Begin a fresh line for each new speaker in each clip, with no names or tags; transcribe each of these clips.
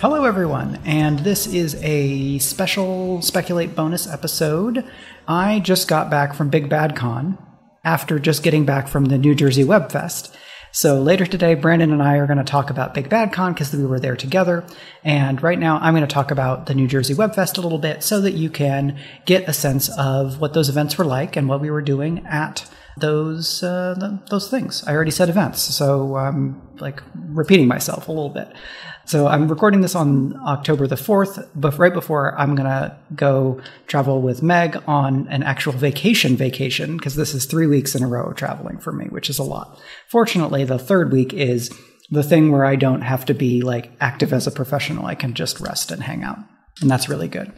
Hello, everyone, and this is a special Speculate bonus episode. I just got back from Big Bad Con after just getting back from the New Jersey Web Fest. So later today, Brandon and I are going to talk about Big Bad Con because we were there together. And right now, I'm going to talk about the New Jersey Web Fest a little bit so that you can get a sense of what those events were like and what we were doing at those uh, those things. I already said events, so I'm like repeating myself a little bit. So I'm recording this on October the 4th, but right before I'm going to go travel with Meg on an actual vacation vacation, because this is three weeks in a row traveling for me, which is a lot. Fortunately, the third week is the thing where I don't have to be like active as a professional. I can just rest and hang out. And that's really good.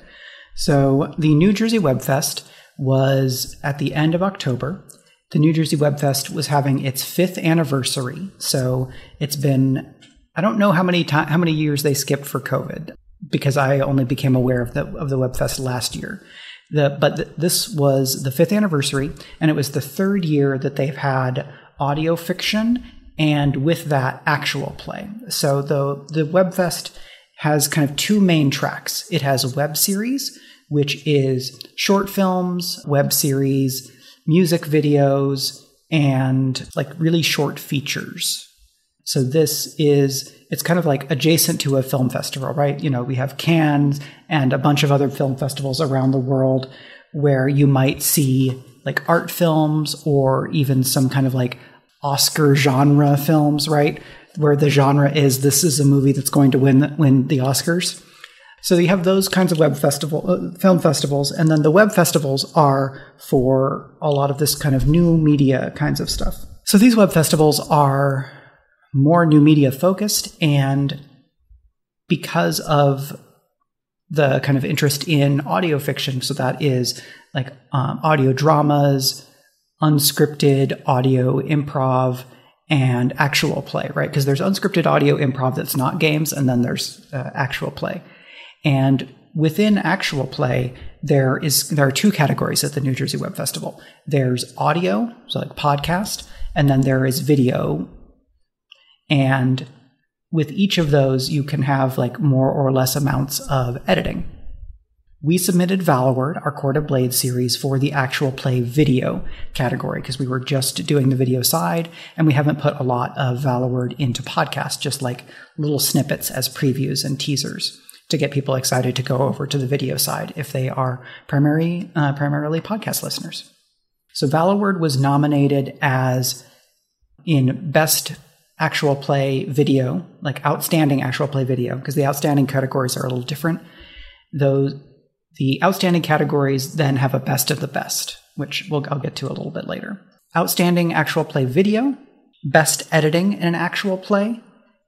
So the New Jersey Web Fest was at the end of October. The New Jersey Web Fest was having its fifth anniversary. So it's been I don't know how many time, how many years they skipped for COVID because I only became aware of the of the WebFest last year. The, but th- this was the fifth anniversary, and it was the third year that they've had audio fiction and with that actual play. So the the WebFest has kind of two main tracks. It has a web series, which is short films, web series, music videos, and like really short features. So this is it's kind of like adjacent to a film festival, right? You know, we have Cannes and a bunch of other film festivals around the world where you might see like art films or even some kind of like Oscar genre films, right? Where the genre is this is a movie that's going to win win the Oscars. So you have those kinds of web festival uh, film festivals, and then the web festivals are for a lot of this kind of new media kinds of stuff. So these web festivals are more new media focused and because of the kind of interest in audio fiction so that is like um, audio dramas unscripted audio improv and actual play right? Because there's unscripted audio improv that's not games and then there's uh, actual play. And within actual play there is there are two categories at the new jersey web festival. There's audio so like podcast and then there is video and with each of those, you can have like more or less amounts of editing. We submitted Valloward, our Court of Blades series, for the actual play video category because we were just doing the video side and we haven't put a lot of Valloward into podcast, just like little snippets as previews and teasers to get people excited to go over to the video side if they are primary, uh, primarily podcast listeners. So Valloward was nominated as in Best actual play video, like outstanding actual play video, because the outstanding categories are a little different. Those the outstanding categories then have a best of the best, which we'll, I'll get to a little bit later. Outstanding actual play video, best editing in an actual play,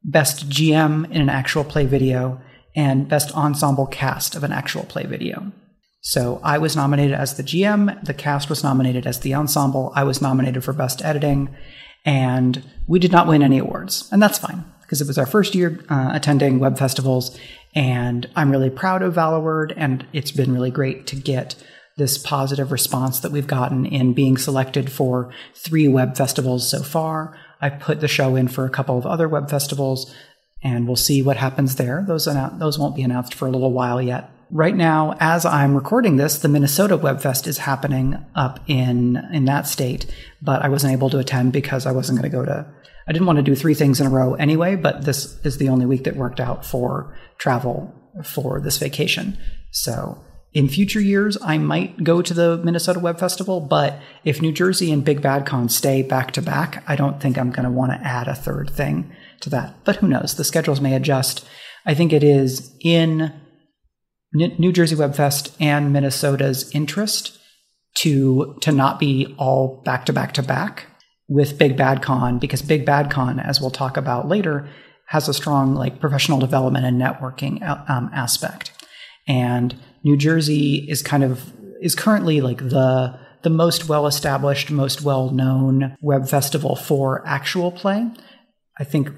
best GM in an actual play video, and best ensemble cast of an actual play video. So I was nominated as the GM, the cast was nominated as the ensemble, I was nominated for best editing, and we did not win any awards, and that's fine because it was our first year uh, attending web festivals, and I'm really proud of Valloward, and it's been really great to get this positive response that we've gotten in being selected for three web festivals so far. I've put the show in for a couple of other web festivals, and we'll see what happens there. Those those won't be announced for a little while yet right now, as I'm recording this, the Minnesota WebFest is happening up in in that state, but I wasn't able to attend because I wasn't going to go to. I didn't want to do three things in a row anyway, but this is the only week that worked out for travel for this vacation. So in future years, I might go to the Minnesota Web Festival, but if New Jersey and Big Bad Con stay back to back, I don't think I'm going to want to add a third thing to that. But who knows? The schedules may adjust. I think it is in New Jersey Web Fest and Minnesota's interest to to not be all back to back to back with Big Bad Con because Big Bad Con, as we'll talk about later, has a strong like professional development and networking uh, um, aspect, and New Jersey is kind of is currently like the the most well established, most well known web festival for actual play. I think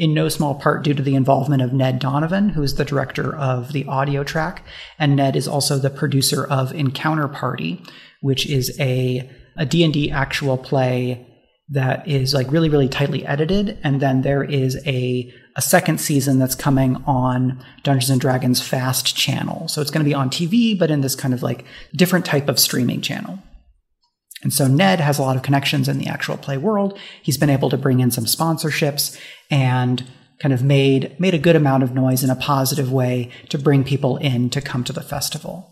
in no small part due to the involvement of Ned Donovan, who is the director of the audio track. And Ned is also the producer of Encounter Party, which is a, a D&D actual play that is like really, really tightly edited. And then there is a, a second season that's coming on Dungeons and Dragons Fast channel. So it's going to be on TV, but in this kind of like different type of streaming channel. And so Ned has a lot of connections in the actual play world. He's been able to bring in some sponsorships and kind of made made a good amount of noise in a positive way to bring people in to come to the festival.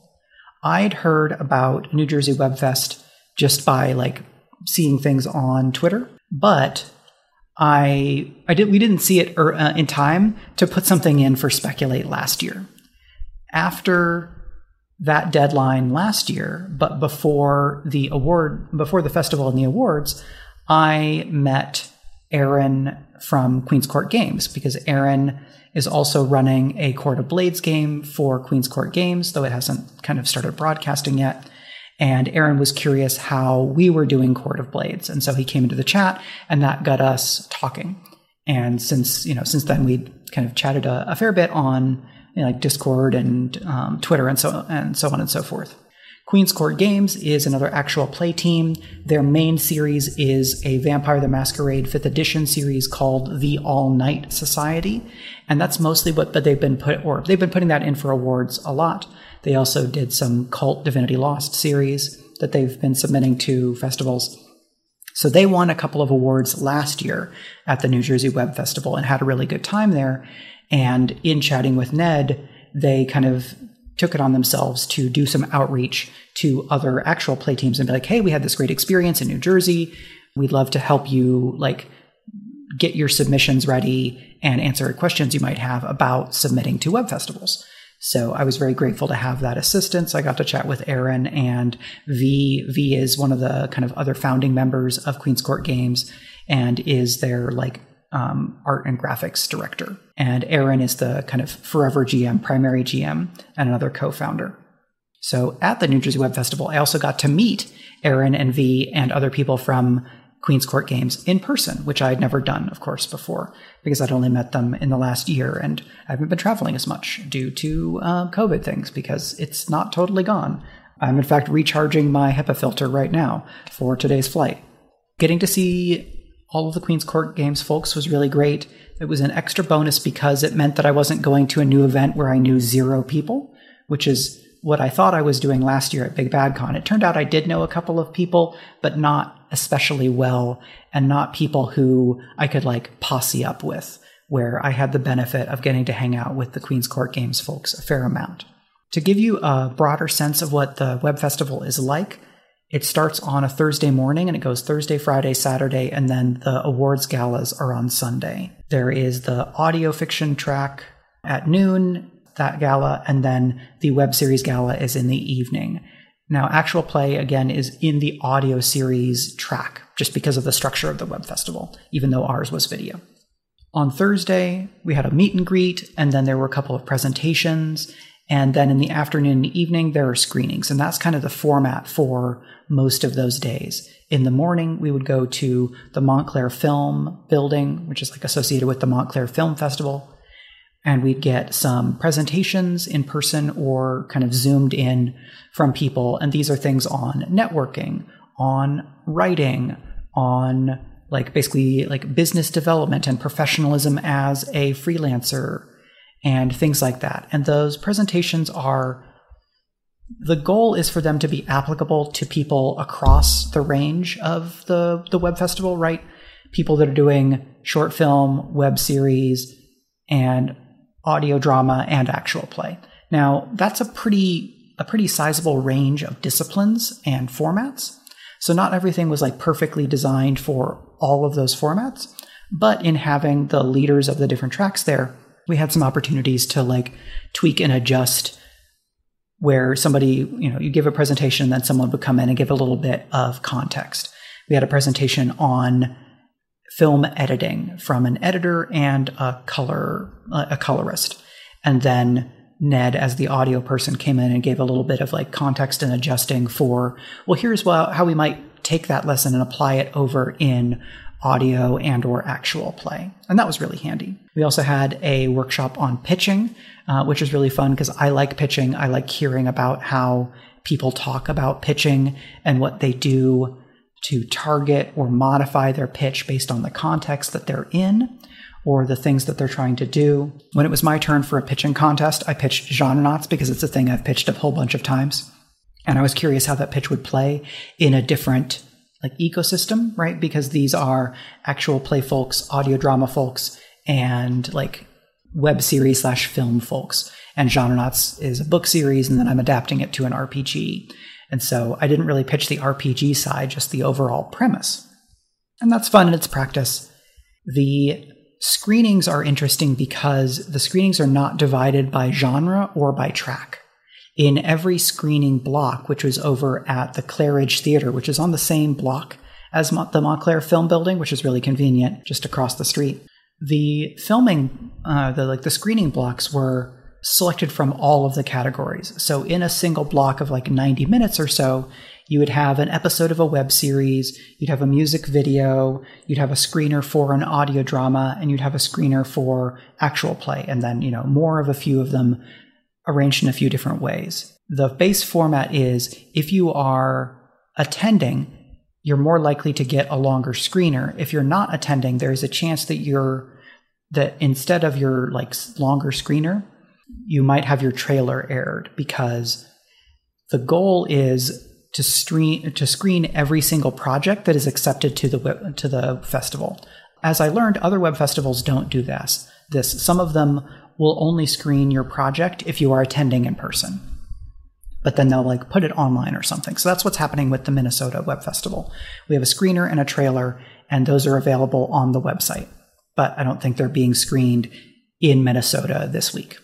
I'd heard about New Jersey Web Fest just by like seeing things on Twitter, but I I did we didn't see it er, uh, in time to put something in for Speculate last year. After that deadline last year, but before the award before the festival and the awards, I met Aaron from Queen's Court Games because Aaron is also running a Court of Blades game for Queen's Court Games, though it hasn't kind of started broadcasting yet. And Aaron was curious how we were doing Court of Blades. And so he came into the chat and that got us talking. And since, you know, since then we'd kind of chatted a, a fair bit on like Discord and um, Twitter and so, and so on and so forth. Queen's Court Games is another actual play team. Their main series is a Vampire the Masquerade 5th edition series called The All Night Society. And that's mostly what but they've been put or they've been putting that in for awards a lot. They also did some Cult Divinity Lost series that they've been submitting to festivals. So they won a couple of awards last year at the New Jersey Web Festival and had a really good time there. And in chatting with Ned, they kind of took it on themselves to do some outreach to other actual play teams and be like, hey, we had this great experience in New Jersey. We'd love to help you like get your submissions ready and answer questions you might have about submitting to web festivals. So I was very grateful to have that assistance. I got to chat with Aaron and V. V is one of the kind of other founding members of Queen's Court Games and is their like um, art and graphics director. And Aaron is the kind of forever GM, primary GM, and another co founder. So at the New Jersey Web Festival, I also got to meet Aaron and V and other people from Queen's Court Games in person, which I had never done, of course, before, because I'd only met them in the last year and I haven't been traveling as much due to uh, COVID things because it's not totally gone. I'm, in fact, recharging my HEPA filter right now for today's flight. Getting to see all of the Queen's Court Games folks was really great. It was an extra bonus because it meant that I wasn't going to a new event where I knew zero people, which is what I thought I was doing last year at Big Bad Con. It turned out I did know a couple of people, but not especially well, and not people who I could like posse up with, where I had the benefit of getting to hang out with the Queen's Court Games folks a fair amount. To give you a broader sense of what the Web Festival is like, it starts on a Thursday morning and it goes Thursday, Friday, Saturday, and then the awards galas are on Sunday. There is the audio fiction track at noon, that gala, and then the web series gala is in the evening. Now, actual play, again, is in the audio series track, just because of the structure of the web festival, even though ours was video. On Thursday, we had a meet and greet, and then there were a couple of presentations, and then in the afternoon and evening, there are screenings. And that's kind of the format for most of those days. In the morning, we would go to the Montclair Film Building, which is like associated with the Montclair Film Festival. And we'd get some presentations in person or kind of zoomed in from people. And these are things on networking, on writing, on like basically like business development and professionalism as a freelancer and things like that. And those presentations are the goal is for them to be applicable to people across the range of the, the web festival, right? People that are doing short film, web series, and audio drama and actual play. Now, that's a pretty a pretty sizable range of disciplines and formats. So not everything was like perfectly designed for all of those formats, but in having the leaders of the different tracks there, we had some opportunities to like tweak and adjust where somebody, you know, you give a presentation and then someone would come in and give a little bit of context. We had a presentation on film editing from an editor and a color a colorist. And then Ned, as the audio person, came in and gave a little bit of like context and adjusting for, well, here's how we might take that lesson and apply it over in audio and or actual play and that was really handy we also had a workshop on pitching uh, which was really fun because i like pitching i like hearing about how people talk about pitching and what they do to target or modify their pitch based on the context that they're in or the things that they're trying to do. When it was my turn for a pitching contest, I pitched Genrenauts because it's a thing I've pitched a whole bunch of times. And I was curious how that pitch would play in a different like ecosystem, right? Because these are actual play folks, audio drama folks, and like web series slash film folks. And Genrenauts is a book series, and then I'm adapting it to an RPG. And so I didn't really pitch the RPG side, just the overall premise. And that's fun and it's practice. The screenings are interesting because the screenings are not divided by genre or by track. In every screening block, which was over at the Clairidge Theater, which is on the same block as the Montclair Film Building, which is really convenient, just across the street. The filming, uh, the like the screening blocks were selected from all of the categories. So in a single block of like 90 minutes or so, you would have an episode of a web series, you'd have a music video, you'd have a screener for an audio drama, and you'd have a screener for actual play, and then, you know, more of a few of them arranged in a few different ways. The base format is if you are attending, you're more likely to get a longer screener. If you're not attending, there's a chance that you're that instead of your like longer screener, you might have your trailer aired because the goal is to screen to screen every single project that is accepted to the to the festival. As I learned, other web festivals don't do this. This some of them will only screen your project if you are attending in person. But then they'll like put it online or something. So that's what's happening with the Minnesota Web Festival. We have a screener and a trailer, and those are available on the website. But I don't think they're being screened in Minnesota this week.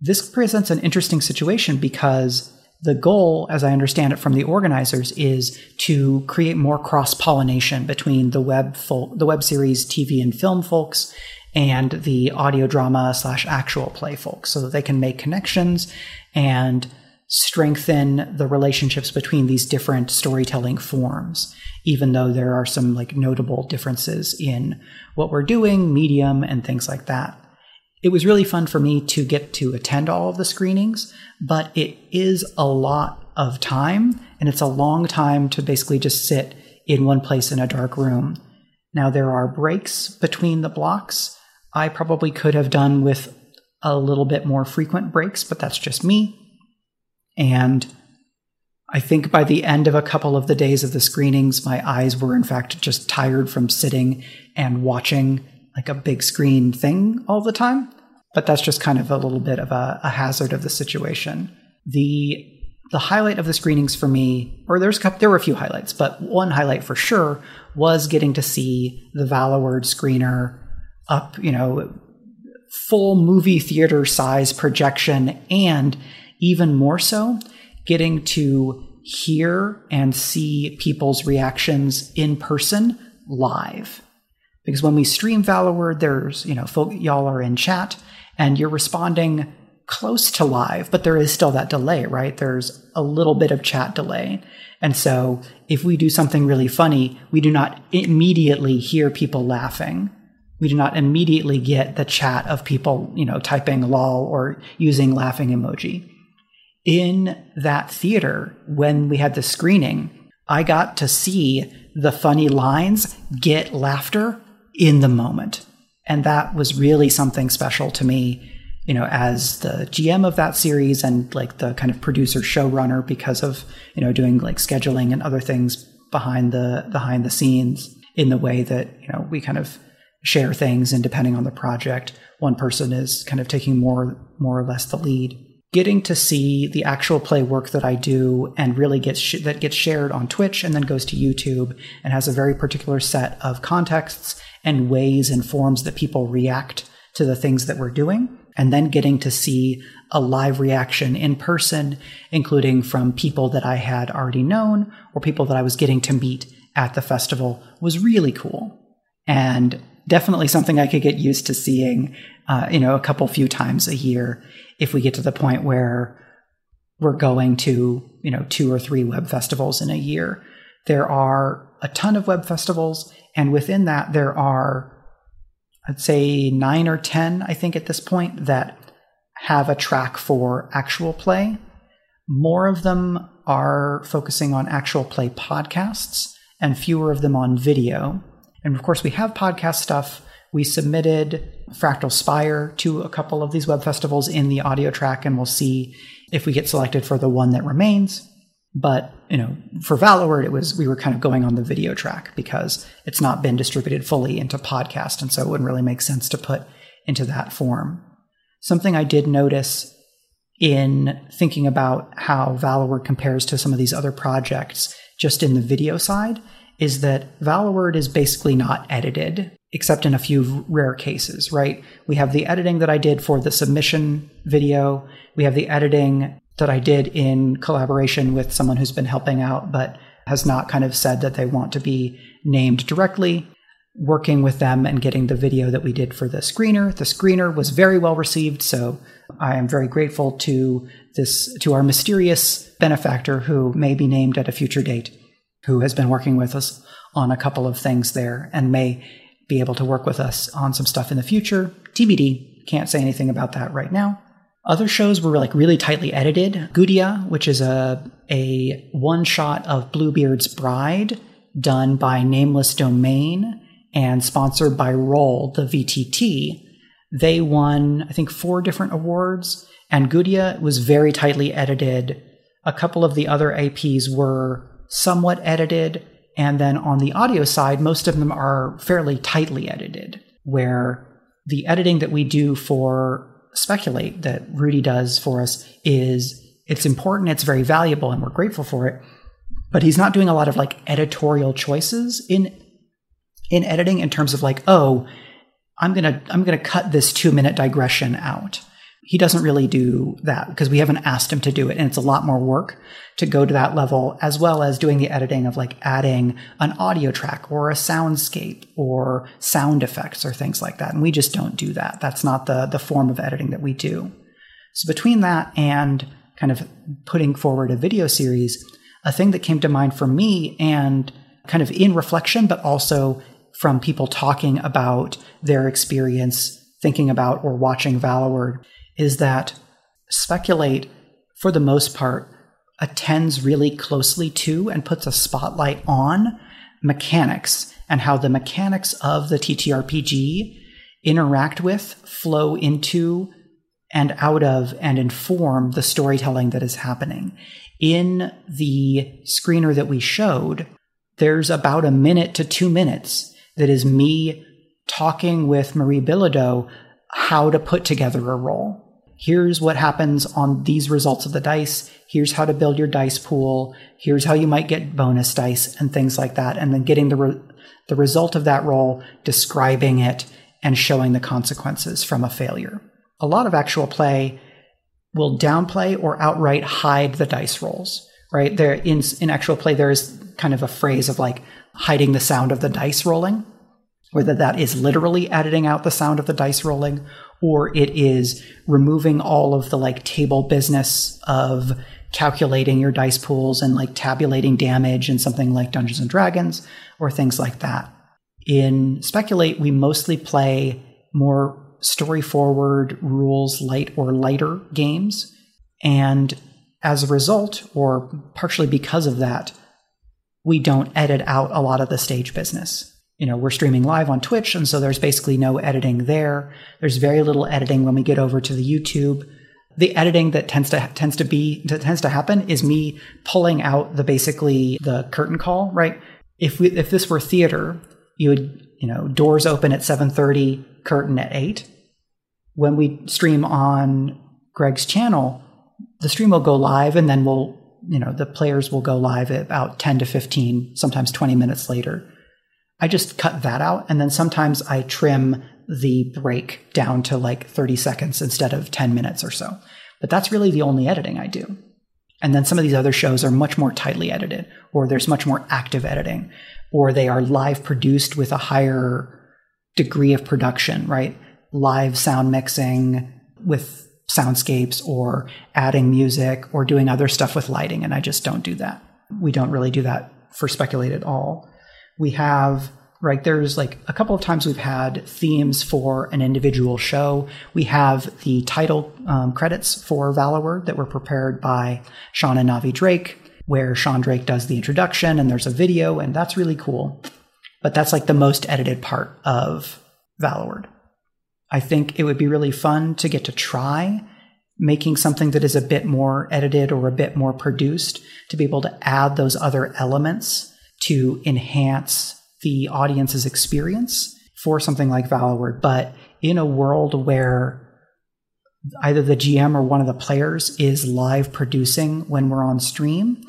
This presents an interesting situation because the goal, as I understand it from the organizers, is to create more cross pollination between the web folk, the web series, TV and film folks, and the audio drama slash actual play folks, so that they can make connections and strengthen the relationships between these different storytelling forms, even though there are some like notable differences in what we're doing, medium, and things like that. It was really fun for me to get to attend all of the screenings, but it is a lot of time and it's a long time to basically just sit in one place in a dark room. Now, there are breaks between the blocks. I probably could have done with a little bit more frequent breaks, but that's just me. And I think by the end of a couple of the days of the screenings, my eyes were in fact just tired from sitting and watching like a big screen thing all the time. But that's just kind of a little bit of a, a hazard of the situation. The the highlight of the screenings for me, or there's there were a few highlights, but one highlight for sure was getting to see the Valloward screener up, you know, full movie theater size projection, and even more so, getting to hear and see people's reactions in person live. Because when we stream Valloward, there's, you know, folk, y'all are in chat and you're responding close to live, but there is still that delay, right? There's a little bit of chat delay. And so if we do something really funny, we do not immediately hear people laughing. We do not immediately get the chat of people, you know, typing lol or using laughing emoji. In that theater, when we had the screening, I got to see the funny lines get laughter in the moment. And that was really something special to me, you know, as the GM of that series and like the kind of producer showrunner because of, you know, doing like scheduling and other things behind the behind the scenes in the way that, you know, we kind of share things and depending on the project, one person is kind of taking more more or less the lead getting to see the actual play work that I do and really gets sh- that gets shared on Twitch and then goes to YouTube and has a very particular set of contexts and ways and forms that people react to the things that we're doing. And then getting to see a live reaction in person, including from people that I had already known or people that I was getting to meet at the festival was really cool. And definitely something I could get used to seeing, uh, you know, a couple few times a year if we get to the point where we're going to, you know, two or three web festivals in a year. There are a ton of web festivals and within that, there are, I'd say, nine or 10, I think, at this point, that have a track for actual play. More of them are focusing on actual play podcasts, and fewer of them on video. And of course, we have podcast stuff We submitted Fractal Spire to a couple of these web festivals in the audio track, and we'll see if we get selected for the one that remains. But you know, for Valloward, it was we were kind of going on the video track because it's not been distributed fully into podcast, and so it wouldn't really make sense to put into that form. Something I did notice in thinking about how Valloward compares to some of these other projects, just in the video side, is that Valloward is basically not edited, except in a few rare cases, right? We have the editing that I did for the submission video. We have the editing that I did in collaboration with someone who's been helping out, but has not kind of said that they want to be named directly. Working with them and getting the video that we did for the screener. The screener was very well received, so I am very grateful to this to our mysterious benefactor who may be named at a future date, who has been working with us on a couple of things there and may be able to work with us on some stuff in the future. TBD. Can't say anything about that right now. Other shows were like really tightly edited. Gudia, which is a a one shot of Bluebeard's Bride, done by Nameless Domain and sponsored by Roll, the VTT. They won, I think, four different awards, and Gudia was very tightly edited. A couple of the other APs were somewhat edited, and then on the audio side, most of them are fairly tightly edited, where the editing that we do for speculate that Rudy does for us is it's important, it's very valuable, and we're grateful for it. But he's not doing a lot of like editorial choices in in editing in terms of like, oh, I'm gonna I'm gonna cut this two minute digression out. He doesn't really do that because we haven't asked him to do it, and it's a lot more work to go to that level, as well as doing the editing of like adding an audio track or a soundscape or sound effects or things like that. And we just don't do that. That's not the the form of editing that we do. So between that and kind of putting forward a video series, a thing that came to mind for me and kind of in reflection, but also from people talking about their experience thinking about or watching Valloward is that Speculate, for the most part, attends really closely to and puts a spotlight on mechanics and how the mechanics of the TTRPG interact with, flow into, and out of and inform the storytelling that is happening. In the screener that we showed, there's about a minute to two minutes that is me talking with Marie Bilodeau how to put together a roll. Here's what happens on these results of the dice. Here's how to build your dice pool. Here's how you might get bonus dice and things like that. And then getting the, re- the result of that roll, describing it, and showing the consequences from a failure. A lot of actual play will downplay or outright hide the dice rolls, right? There in, in actual play, there is kind of a phrase of like, hiding the sound of the dice rolling, whether that is literally editing out the sound of the dice rolling or it is removing all of the like table business of calculating your dice pools and like tabulating damage in something like Dungeons and Dragons or things like that. In Speculate, we mostly play more story forward, rules light or lighter games. And as a result, or partially because of that, we don't edit out a lot of the stage business. You know, we're streaming live on Twitch, and so there's basically no editing there. There's very little editing when we get over to the YouTube. The editing that tends to tends to be that tends to happen is me pulling out the basically the curtain call, right? If we if this were theater, you would you know doors open at 7:30, curtain at 8. When we stream on Greg's channel, the stream will go live and then we'll you know, the players will go live at about 10 to 15, sometimes 20 minutes later. I just cut that out. And then sometimes I trim the break down to like 30 seconds instead of 10 minutes or so. But that's really the only editing I do. And then some of these other shows are much more tightly edited, or there's much more active editing, or they are live produced with a higher degree of production, right? Live sound mixing with soundscapes or adding music or doing other stuff with lighting. And I just don't do that. We don't really do that for Speculate at all. We have, right, there's like a couple of times we've had themes for an individual show. We have the title um, credits for Valloward that were prepared by Sean and Navi Drake, where Sean Drake does the introduction and there's a video, and that's really cool. But that's like the most edited part of Valloward. I think it would be really fun to get to try making something that is a bit more edited or a bit more produced to be able to add those other elements to enhance the audience's experience for something like Valloward. But in a world where either the GM or one of the players is live producing when we're on stream,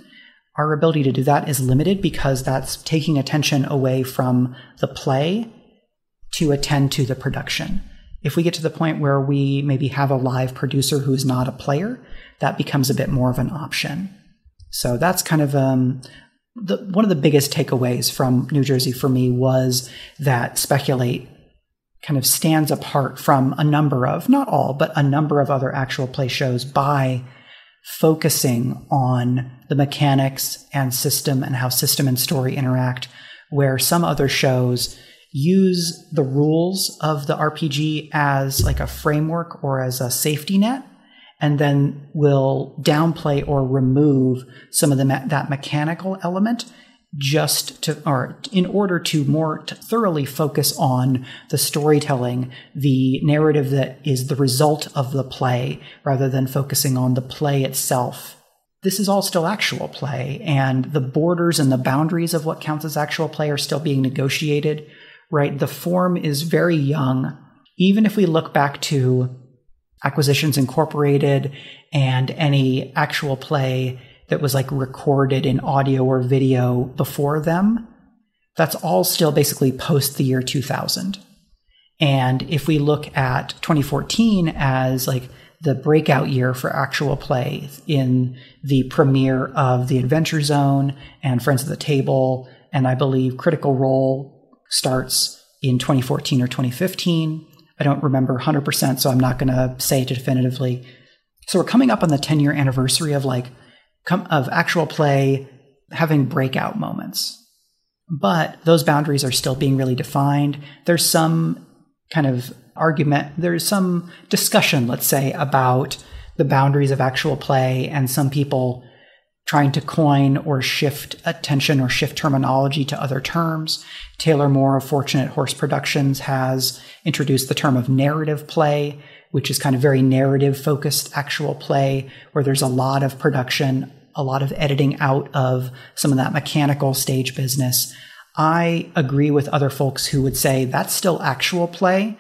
our ability to do that is limited because that's taking attention away from the play to attend to the production. If we get to the point where we maybe have a live producer who's not a player, that becomes a bit more of an option. So that's kind of um, the, one of the biggest takeaways from New Jersey for me was that Speculate kind of stands apart from a number of, not all, but a number of other actual play shows by focusing on the mechanics and system and how system and story interact, where some other shows use the rules of the RPG as like a framework or as a safety net and then will downplay or remove some of the me- that mechanical element just to or in order to more to thoroughly focus on the storytelling the narrative that is the result of the play rather than focusing on the play itself. This is all still actual play and the borders and the boundaries of what counts as actual play are still being negotiated right? The form is very young. Even if we look back to acquisitions incorporated and any actual play that was like recorded in audio or video before them, that's all still basically post the year 2000. And if we look at 2014 as like the breakout year for actual play in the premiere of The Adventure Zone and Friends of the Table, and I believe Critical Role starts in 2014 or 2015. I don't remember 100%, so I'm not going to say it definitively. So we're coming up on the 10 year anniversary of like of actual play having breakout moments. But those boundaries are still being really defined. There's some kind of argument, there's some discussion, let's say, about the boundaries of actual play, and some people trying to coin or shift attention or shift terminology to other terms. Taylor Moore of Fortunate Horse Productions has introduced the term of narrative play, which is kind of very narrative focused actual play, where there's a lot of production a lot of editing out of some of that mechanical stage business. I agree with other folks who would say that's still actual play.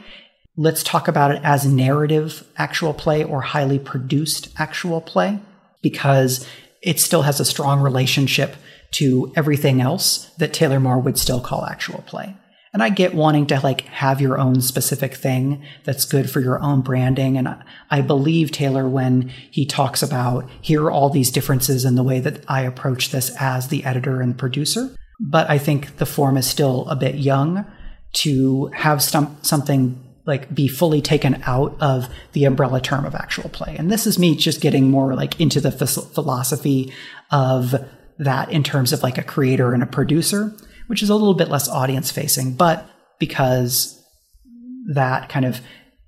Let's talk about it as narrative actual play or highly produced actual play because it still has a strong relationship to everything else that Taylor Moore would still call actual play. And I get wanting to like have your own specific thing that's good for your own branding. And I believe Taylor when he talks about here are all these differences in the way that I approach this as the editor and producer. But I think the form is still a bit young to have some, something like be fully taken out of the umbrella term of actual play. And this is me just getting more like into the philosophy of that in terms of like a creator and a producer which is a little bit less audience facing, but because that kind of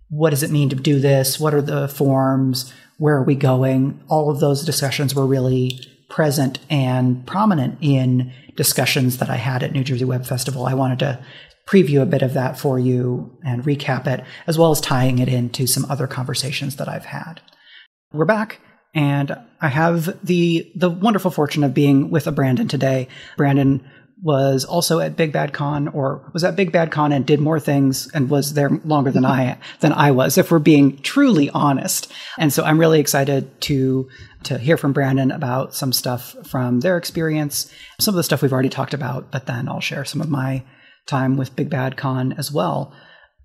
what does it mean to do this? What are the forms? Where are we going? All of those discussions were really present and prominent in discussions that I had at New Jersey Web Festival. I wanted to preview a bit of that for you and recap it, as well as tying it into some other conversations that I've had. We're back, and I have the the wonderful fortune of being with a Brandon today. Brandon was also at Big Bad Con or was at Big Bad Con and did more things and was there longer than I than I was if we're being truly honest. And so I'm really excited to to hear from Brandon about some stuff from their experience, some of the stuff we've already talked about, but then I'll share some of my time with Big Bad Con as well.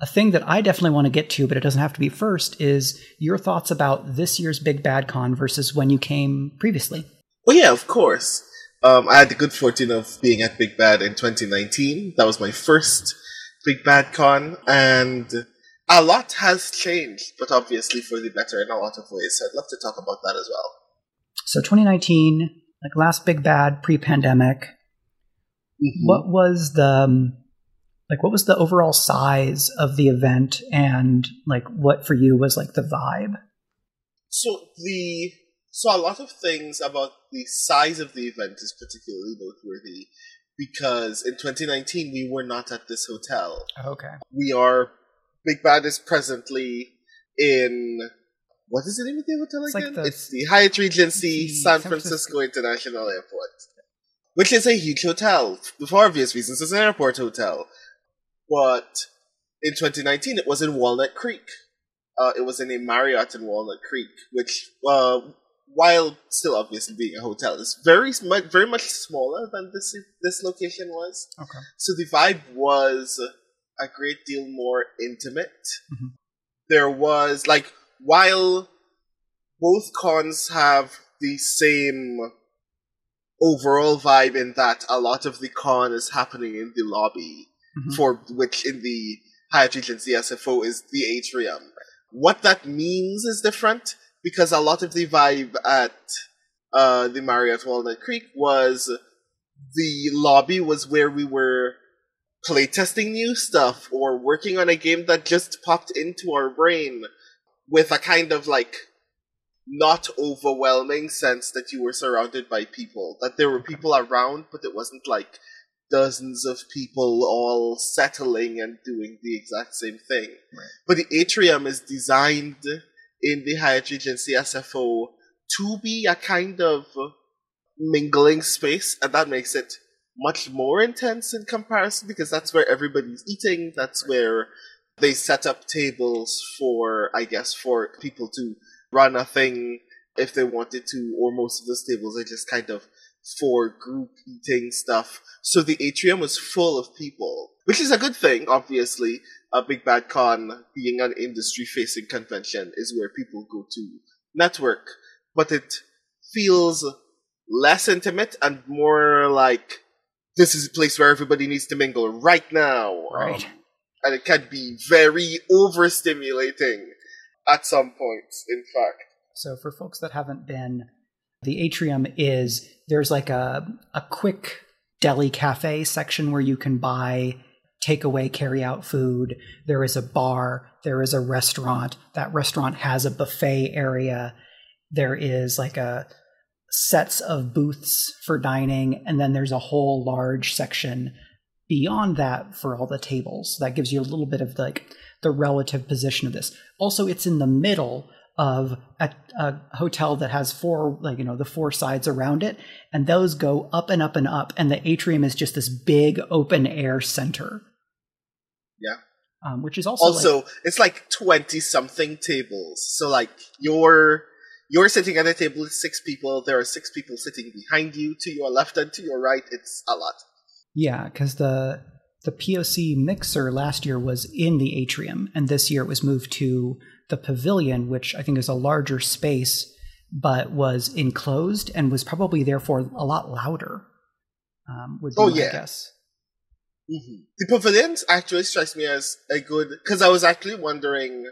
A thing that I definitely want to get to, but it doesn't have to be first, is your thoughts about this year's Big Bad Con versus when you came previously.
Well, yeah, of course. Um, I had the good fortune of being at Big Bad in 2019. That was my first Big Bad Con, and a lot has changed, but obviously for the better in a lot of ways. So I'd love to talk about that as well.
So 2019, like last Big Bad pre-pandemic, mm-hmm. what was the um, like what was the overall size of the event, and like what for you was like the vibe?
So the so a lot of things about the size of the event is particularly noteworthy because in 2019 we were not at this hotel.
Oh, okay.
We are Big Bad is presently in what is the name of the hotel
It's like
again?
the-
it's the Hyatt Regency San
San
Francisco International Airport, which is a huge hotel. For obvious reasons, it's an airport hotel. But in 2019, it was in Walnut Creek. Uh, it was in a Marriott in Walnut Creek, which, uh, while still obviously being a hotel, is very much very much smaller than this this location was.
Okay.
So the vibe was a great deal more intimate.
Mhm.
There was like while both cons have the same overall vibe in that a lot of the con is happening in the lobby,
Mhm.
for which in the Hyatt Regency SFO is the atrium. What that means is different because a lot of the vibe at uh, the Marriott Walnut Creek was the lobby was where we were playtesting new stuff or working on a game that just popped into our brain with a kind of like not overwhelming sense that you were surrounded by people that there were people around but it wasn't like dozens of people all settling and doing the exact same thing
Right.
but the atrium is designed in the Hyatt Regency SFO to be a kind of mingling space, and that makes it much more intense in comparison because that's where everybody's eating. That's where they set up tables for, I guess, for people to run a thing if they wanted to, or most of those tables are just kind of for group eating stuff. So the atrium was full of people, which is a good thing, obviously. A Big Bad Con being an industry facing convention is where people go to network, but it feels less intimate and more like this is a place where everybody needs to mingle right now.
Right.
Um, and it can be very overstimulating at some points, in fact.
So for folks that haven't been, the atrium is there's like a a quick deli cafe section where you can buy takeaway carry out food. There is a bar, there is a restaurant. That restaurant has a buffet area. There is like a sets of booths for dining and then there's a whole large section beyond that for all the tables. That gives you a little bit of like the relative position of this. Also, it's in the middle of a, a hotel that has four, like, you know, the four sides around it, and those go up and up and up, and the atrium is just this big open air center.
Yeah.
Um, which is also,
Also,
like-
it's like twenty something tables. So like you're you're sitting at a table with six people. There are six people sitting behind you, to your left and to your right. It's a lot.
yeah, because the the POC mixer last year was in the atrium, and this year it was moved to the pavilion, which I think is a larger space, but was enclosed and was probably therefore a lot louder. Um, would be
Oh,
my
yeah.
guess.
hmm The pavilion actually strikes me as a good because I was actually wondering.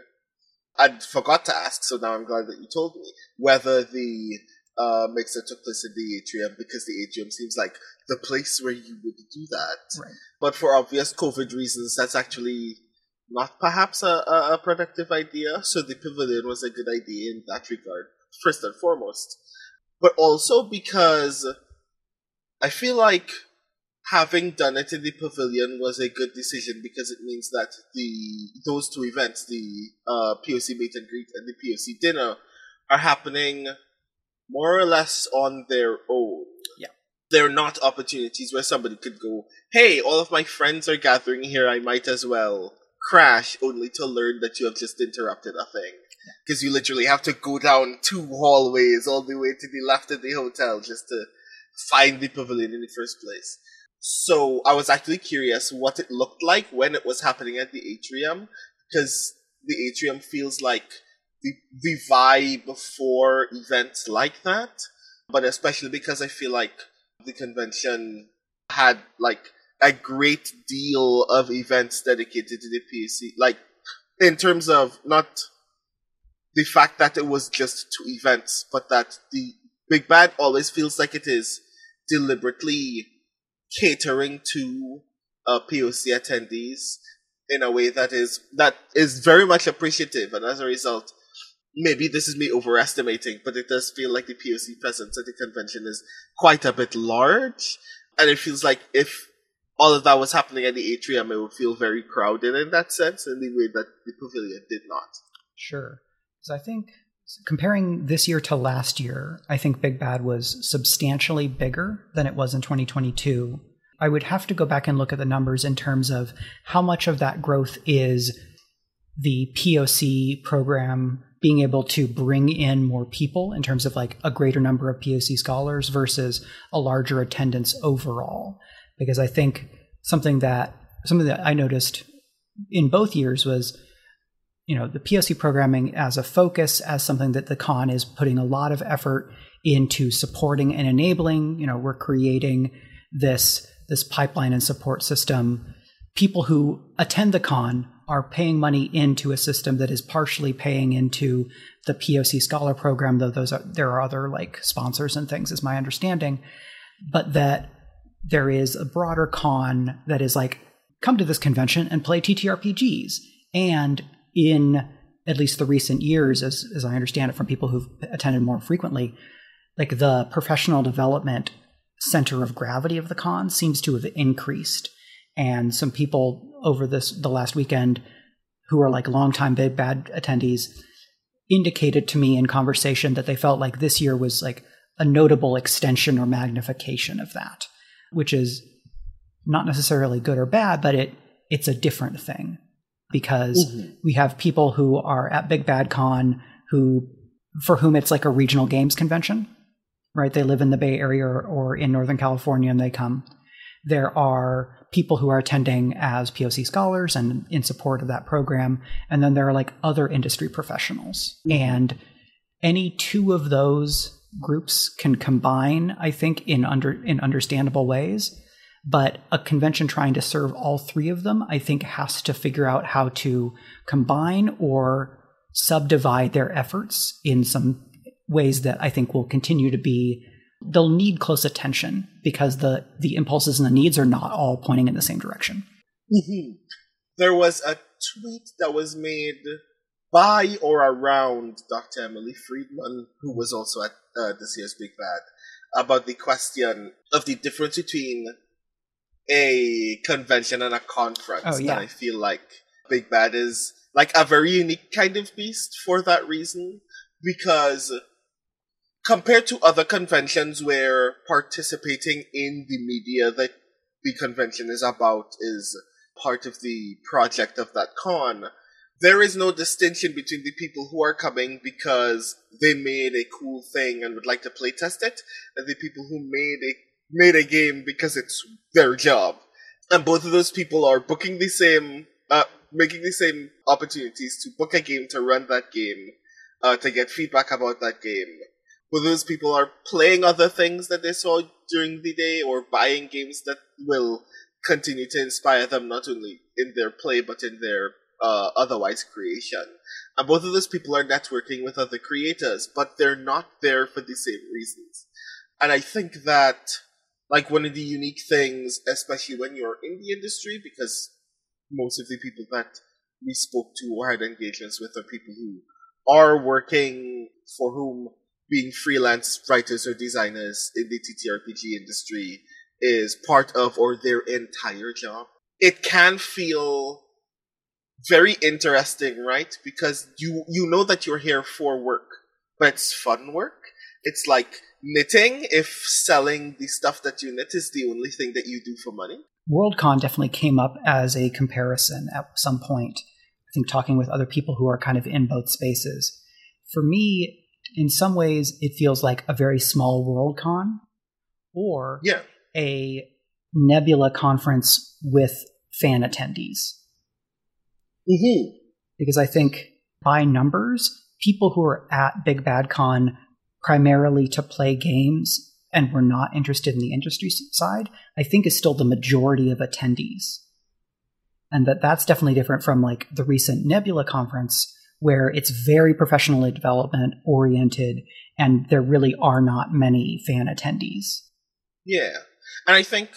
I'd forgot to ask, so now I'm glad that you told me whether the uh, mixer took place in the atrium because the atrium seems like the place where you would do that.
Right.
But for obvious COVID reasons, that's actually not perhaps a, a, productive idea. So the pavilion was a good idea in that regard, first and foremost. But also because I feel like having done it in the pavilion was a good decision because it means that the those two events, the uh, POC meet and greet and the POC dinner, are happening more or less on their own.
Yeah.
They're not opportunities where somebody could go, hey, all of my friends are gathering here, I might as well crash, only to learn that you have just interrupted a thing. Because you literally have to go down two hallways all the way to the left of the hotel just to find the pavilion in the first place. So I was actually curious what it looked like when it was happening at the atrium, because the atrium feels like the the vibe for events like that, but especially because I feel like the convention had like a great deal of events dedicated to the PAC, like in terms of not the fact that it was just two events, but that the Big Bad always feels like it is deliberately catering to uh, POC attendees in a way that is that is very much appreciative, and as a result, maybe this is me overestimating, but it does feel like the POC presence at the convention is quite a bit large, and it feels like if all of that was happening at the atrium, it would feel very crowded in that sense, in the way that the pavilion did not.
Sure. So I think comparing this year to last year, I think Big Bad was substantially bigger than it was in 2022. I would have to go back and look at the numbers in terms of how much of that growth is the POC program being able to bring in more people in terms of like a greater number of POC scholars versus a larger attendance overall. Because I think something that something that I noticed in both years was you know the POC programming as a focus as something that the con is putting a lot of effort into supporting and enabling. You know we're creating this this pipeline and support system. People who attend the con are paying money into a system that is partially paying into the POC scholar program though those are there are other like sponsors and things is my understanding. But that there is a broader con that is like come to this convention and play TTRPGs and in at least the recent years, as, as I understand it from people who've attended more frequently, like the professional development center of gravity of the con seems to have increased. And some people over this the last weekend who are like longtime big bad attendees indicated to me in conversation that they felt like this year was like a notable extension or magnification of that, which is not necessarily good or bad, but it it's a different thing because mm-hmm. we have people who are at Big Bad Con who for whom it's like a regional games convention, right? They live in the Bay Area or, or in Northern California and they come. There are people who are attending as POC scholars and in support of that program. And then there are like other industry professionals. Mm-hmm. And any two of those groups can combine, I think, in under in understandable ways but a convention trying to serve all three of them, I think, has to figure out how to combine or subdivide their efforts in some ways that I think will continue to be they'll need close attention because the the impulses and the needs are not all pointing in the same direction.
Mm-hmm. There was a tweet that was made by or around Dr. Emily Friedman, who was also at uh, this year's Big Bad, about the question of the difference between a convention and a conference. Oh, yeah. And I feel like Big Bad is like a very unique kind of beast for that reason. Because compared to other conventions where participating in the media that the convention is about is part of the project of that con, there is no distinction between the people who are coming because they made a cool thing and would like to play test it, and the people who made a made a game because it's their job. And both of those people are booking the same, uh, making the same opportunities to book a game, to run that game, uh, to get feedback about that game. Both those people are playing other things that they saw during the day or buying games that will continue to inspire them not only in their play but in their uh, otherwise creation. And both of those people are networking with other creators, but they're not there for the same reasons. And I think that like one of the unique things, especially when you're in the industry, because most of the people that we spoke to or had engagements with are people who are working for whom being freelance writers or designers in the TTRPG industry is part of or their entire job. It can feel very interesting, right? Because you you know that you're here for work, but it's fun work. It's like knitting if selling the stuff that you knit is the only thing that you do for money?
Worldcon definitely came up as a comparison at some point. I think talking with other people who are kind of in both spaces. For me, in some ways, it feels like a very small Worldcon or
yeah.
a Nebula conference with fan attendees.
Mm-hmm.
Because I think by numbers, people who are at Big Bad Con primarily to play games and were not interested in the industry side, I think is still the majority of attendees. And that that's definitely different from like the recent Nebula conference where it's very professionally development oriented and there really are not many fan attendees.
Yeah. And I think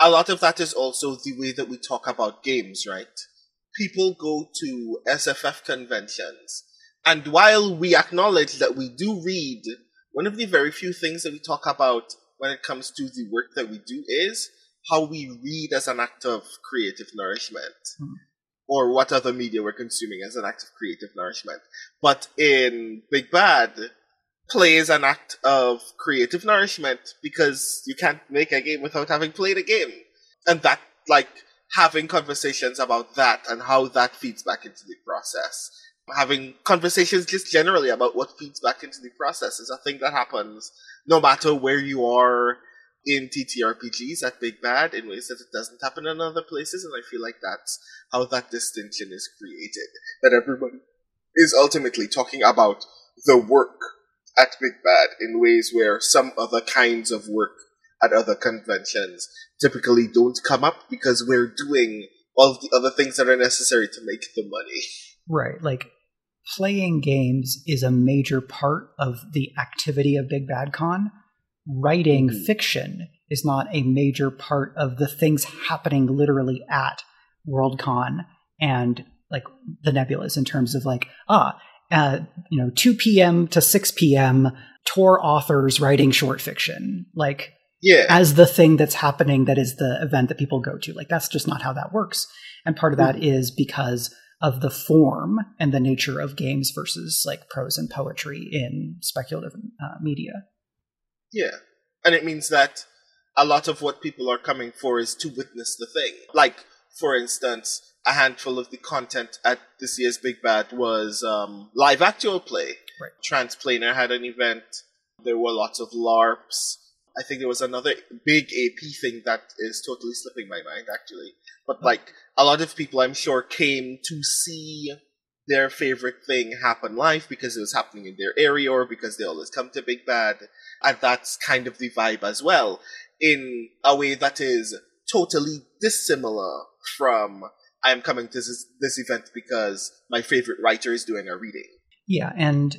a lot of that is also the way that we talk about games, right? People go to SFF conventions and while we acknowledge that we do read, one of the very few things that we talk about when it comes to the work that we do is how we read as an act of creative nourishment.
Mhm.
Or what other media we're consuming as an act of creative nourishment. But in Big Bad, play is an act of creative nourishment because you can't make a game without having played a game. And that, like, having conversations about that and how that feeds back into the process. Having conversations just generally about what feeds back into the process is a thing that happens no matter where you are in TTRPGs at Big Bad in ways that it doesn't happen in other places, and I feel like that's how that distinction is created. That everybody is ultimately talking about the work at Big Bad in ways where some other kinds of work at other conventions typically don't come up because we're doing all of the other things that are necessary to make the money.
Right. Like playing games is a major part of the activity of Big Bad Con. Writing
Mhm.
fiction is not a major part of the things happening literally at Worldcon and like the nebulas in terms of like, ah, uh, you know, 2 p.m. to 6 p.m., tour authors writing short fiction. Like,
Yeah.
as the thing that's happening that is the event that people go to. Like that's just not how that works. And part of that is because of the form and the nature of games versus like prose and poetry in speculative uh, media.
Yeah. And it means that a lot of what people are coming for is to witness the thing. Like, for instance, a handful of the content at this year's Big Bad was um, live actual play.
Right.
Transplanar had an event. There were lots of LARPs. I think there was another big AP thing that is totally slipping my mind, actually. But, hmm. like, a lot of people, I'm sure, came to see their favorite thing happen live because it was happening in their area or because they always come to Big Bad. And that's kind of the vibe as well in a way that is totally dissimilar from i'm coming to this, this event because my favorite writer is doing a reading.
Yeah, and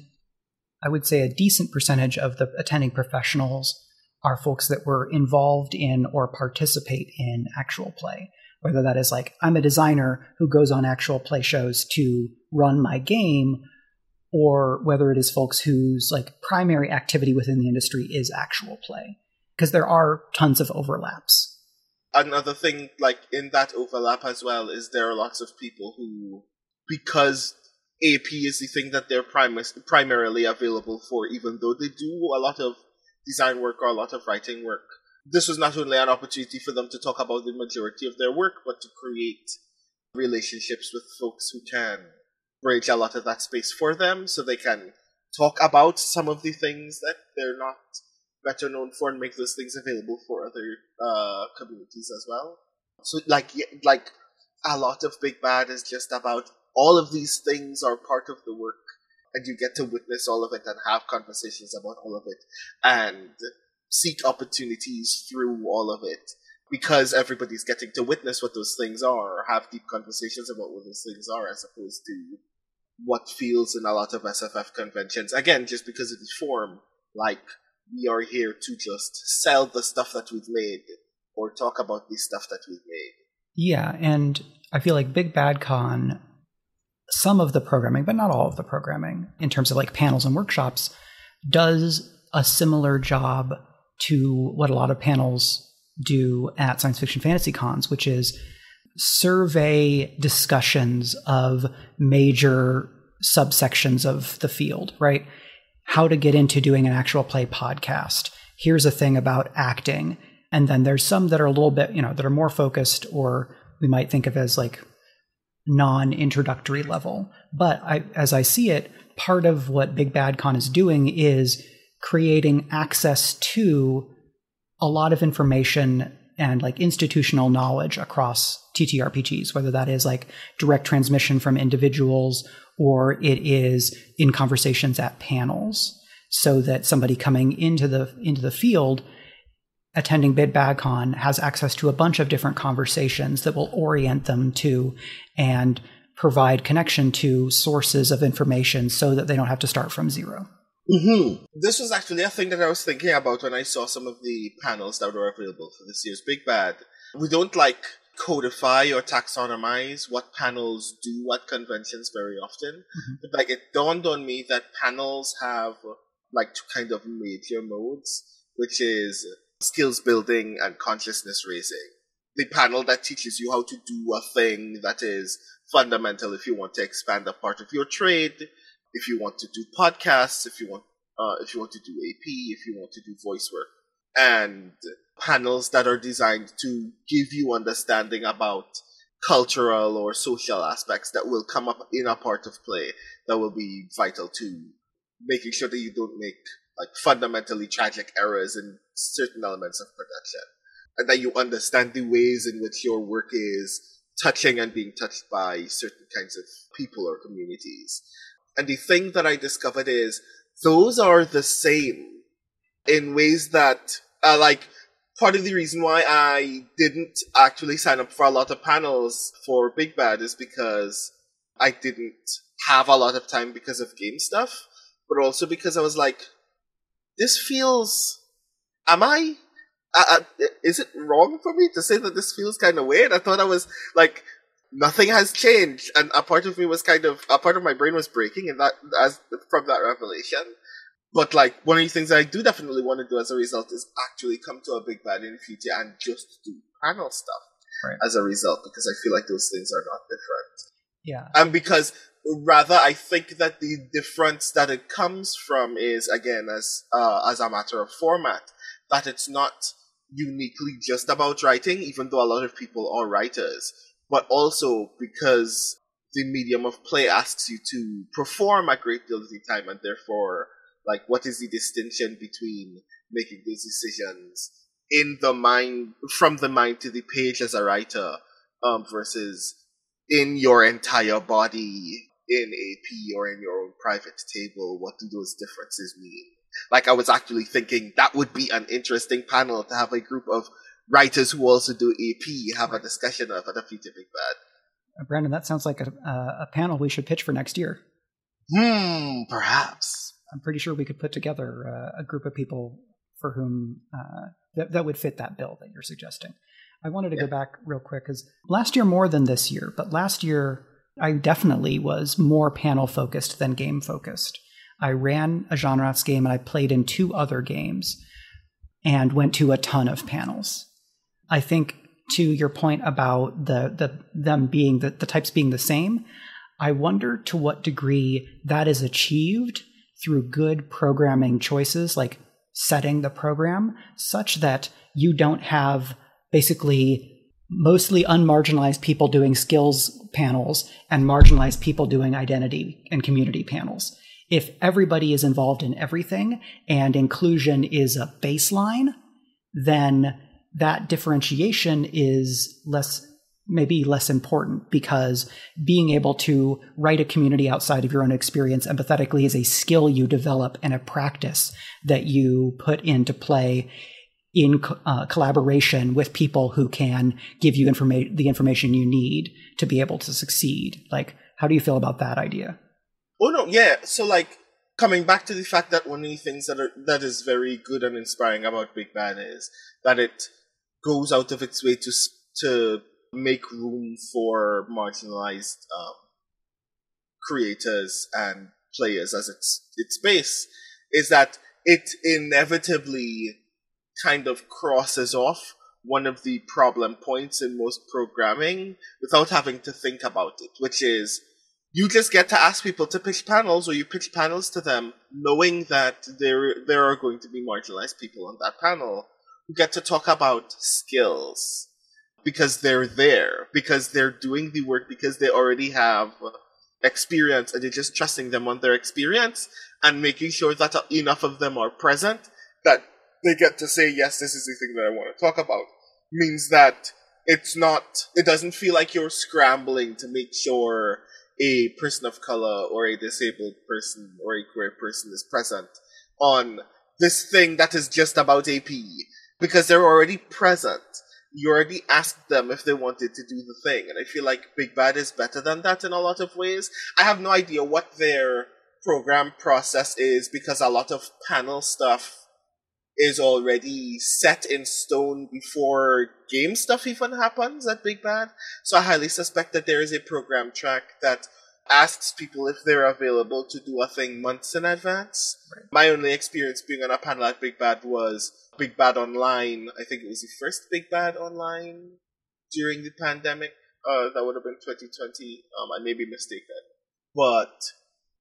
I would say a decent percentage of the attending professionals are folks that were involved in or participate in actual play. Whether that is like, I'm a designer who goes on actual play shows to run my game, or whether it is folks whose like primary activity within the industry is actual play. Because there are tons of overlaps.
another thing like in that overlap as well is there are lots of people who because ap is the thing that they're prim- primarily available for even though they do a lot of design work or a lot of writing work this was not only an opportunity for them to talk about the majority of their work but to create relationships with folks who can bridge a lot of that space for them so they can talk about some of the things that they're not better known for and make those things available for other uh, communities as well. So, like, like a lot of Big Bad is just about all of these things are part of the work, and you get to witness all of it and have conversations about all of it, and seek opportunities through all of it because everybody's getting to witness what those things are or have deep conversations about what those things are as opposed to what feels in a lot of SFF conventions. Again, just because of the form, like we are here to just sell the stuff that we've made or talk about the stuff that we've made.
Yeah, and I feel like Big Bad Con, some of the programming, but not all of the programming, in terms of like panels and workshops, does a similar job to what a lot of panels do at science fiction fantasy cons, which is survey discussions of major subsections of the field, right? How to get into doing an actual play podcast. Here's a thing about acting. And then there's some that are a little bit, you know, that are more focused or we might think of as like non introductory level. But I, as I see it, part of what Big Bad Con is doing is creating access to a lot of information and like institutional knowledge across TTRPGs, whether that is like direct transmission from individuals or it is in conversations at panels, so that somebody coming into the into the field attending Big Bad has access to a bunch of different conversations that will orient them to and provide connection to sources of information so that they don't have to start from zero.
Mm-hmm. This was actually a thing that I was thinking about when I saw some of the panels that were available for this year's Big Bad. We don't like codify or taxonomize what panels do at conventions very often.
Mhm.
But like it dawned on me that panels have like two kind of major modes, which is skills building and consciousness raising. the panel that teaches you how to do a thing that is fundamental if you want to expand a part of your trade, if you want to do podcasts, if you want uh, if you want to do AP, if you want to do voice work, and panels that are designed to give you understanding about cultural or social aspects that will come up in a part of play that will be vital to making sure that you don't make like fundamentally tragic errors in certain elements of production and that you understand the ways in which your work is touching and being touched by certain kinds of people or communities. And the thing that I discovered is those are the same in ways that, uh, like, part of the reason why I didn't actually sign up for a lot of panels for Big Bad is because I didn't have a lot of time because of game stuff, but also because I was like, this feels. Am I uh, is it wrong for me to say that this feels kind of weird? I thought I was like nothing has changed, and a part of me was kind of a part of my brain was breaking, and that as from that revelation. But like one of the things I do definitely want to do as a result is actually come to a big bad in the future and just do panel stuff right. as a result because I feel like those things are not different.
Yeah,
and because rather I think that the difference that it comes from is again as uh, as a matter of format that it's not uniquely just about writing, even though a lot of people are writers, but also because the medium of play asks you to perform a great deal of the time, and therefore, like, what is the distinction between making those decisions in the mind, from the mind to the page as a writer, um, versus in your entire body in AP or in your own private table? What do those differences mean? like I was actually thinking that would be an interesting panel to have a group of writers who also do AP have a discussion of at a future Big Bad.
Uh, Brandon, that sounds like a, a panel we should pitch for next year.
Hmm, perhaps.
I'm pretty sure we could put together uh, a group of people for whom uh, that, that would fit that bill that you're suggesting. I wanted to yeah. go back real quick because last year more than this year, but last year I definitely was more panel focused than game focused. I ran a genre game and I played in two other games and went to a ton of panels. I think to your point about the, the them being the, the types being the same, I wonder to what degree that is achieved through good programming choices like setting the program such that you don't have basically mostly unmarginalized people doing skills panels and marginalized people doing identity and community panels. If everybody is involved in everything and inclusion is a baseline, then that differentiation is less maybe less important because being able to write a community outside of your own experience empathetically is a skill you develop and a practice that you put into play in uh, collaboration with people who can give you the information you need to be able to succeed. Like, how do you feel about that idea?
Oh no, yeah. So like coming back to the fact that one of the things that are that is very good and inspiring about Big Bad is that it goes out of its way to to make room for marginalized um, creators and players as its its base is that it inevitably kind of crosses off one of the problem points in most programming without having to think about it, which is you just get to ask people to pitch panels or you pitch panels to them knowing that there there are going to be marginalized people on that panel who get to talk about skills because they're there because they're doing the work because they already have experience and you're just trusting them on their experience and making sure that enough of them are present that they get to say yes this is the thing that i want to talk about means that it's not it doesn't feel like you're scrambling to make sure a person of color or a disabled person or a queer person is present on this thing that is just about AP because they're already present. You already asked them if they wanted to do the thing, and I feel like Big Bad is better than that in a lot of ways. I have no idea what their program process is because a lot of panel stuff is already set in stone before game stuff even happens at Big Bad. So I highly suspect that there is a program track that asks people if they're available to do a thing months in advance. Right. My only experience being on a panel at Big Bad was Big Bad Online. I think it was the first Big Bad Online during the pandemic. Uh, that would have been 2020. Um, I may be mistaken, but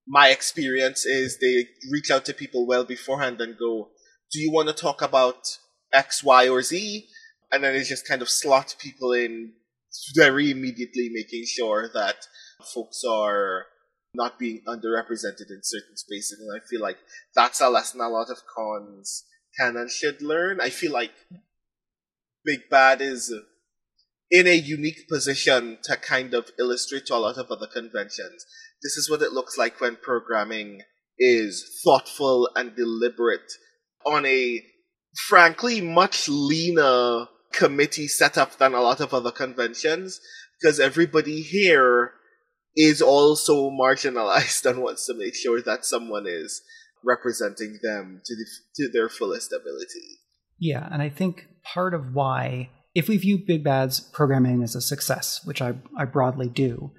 my experience is they reach out to people well beforehand and go, "Do you want to talk about X, Y, or Z?" And then they just kind of slot people in very immediately, making sure that folks are not being underrepresented in certain spaces. And I feel like that's a lesson a lot of cons can and should learn. I feel like Big Bad is in a unique position to kind of illustrate to a lot of other conventions. This is what it looks like when programming is thoughtful and deliberate on a frankly much leaner committee setup than a lot of other conventions because everybody here is also marginalized and wants to make sure that someone is representing them to the, to their fullest ability.
Yeah, and I think part of why, if we view Big Bad's programming as a success, which I, I broadly do,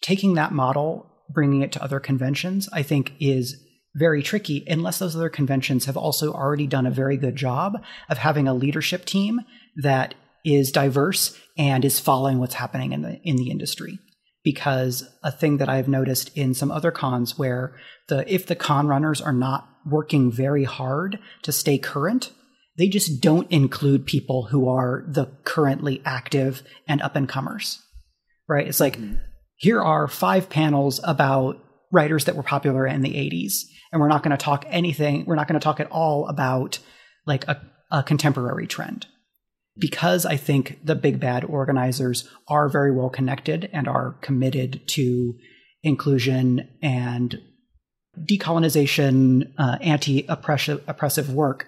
taking that model, bringing it to other conventions, I think is very tricky unless those other conventions have also already done a very good job of having a leadership team that is diverse and is following what's happening in the in the industry because a thing that I've noticed in some other cons where the if the con runners are not working very hard to stay current, they just don't include people who are the currently active and up and comers. Right? It's like mm-hmm. here are five panels about writers that were popular in the 80s and we're not going to talk anything we're not going to talk at all about like a, a contemporary trend because I think the big bad organizers are very well connected and are committed to inclusion and decolonization, uh, anti oppressive work,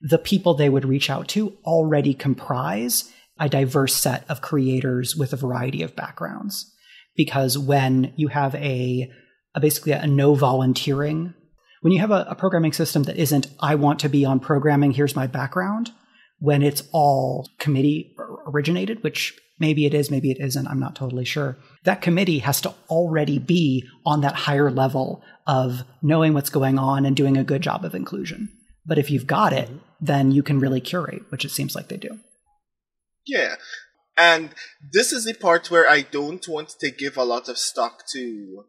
the people they would reach out to already comprise a diverse set of creators with a variety of backgrounds. Because when you have a, a basically a no volunteering, when you have a, a programming system that isn't, I want to be on programming, here's my background, when it's all committee originated, which maybe it is, maybe it isn't, I'm not totally sure. That committee has to already be on that higher level of knowing what's going on and doing a good job of inclusion. But if you've got it, mm-hmm. then you can really curate, which it seems like they do.
Yeah. And this is the part where I don't want to give a lot of stock to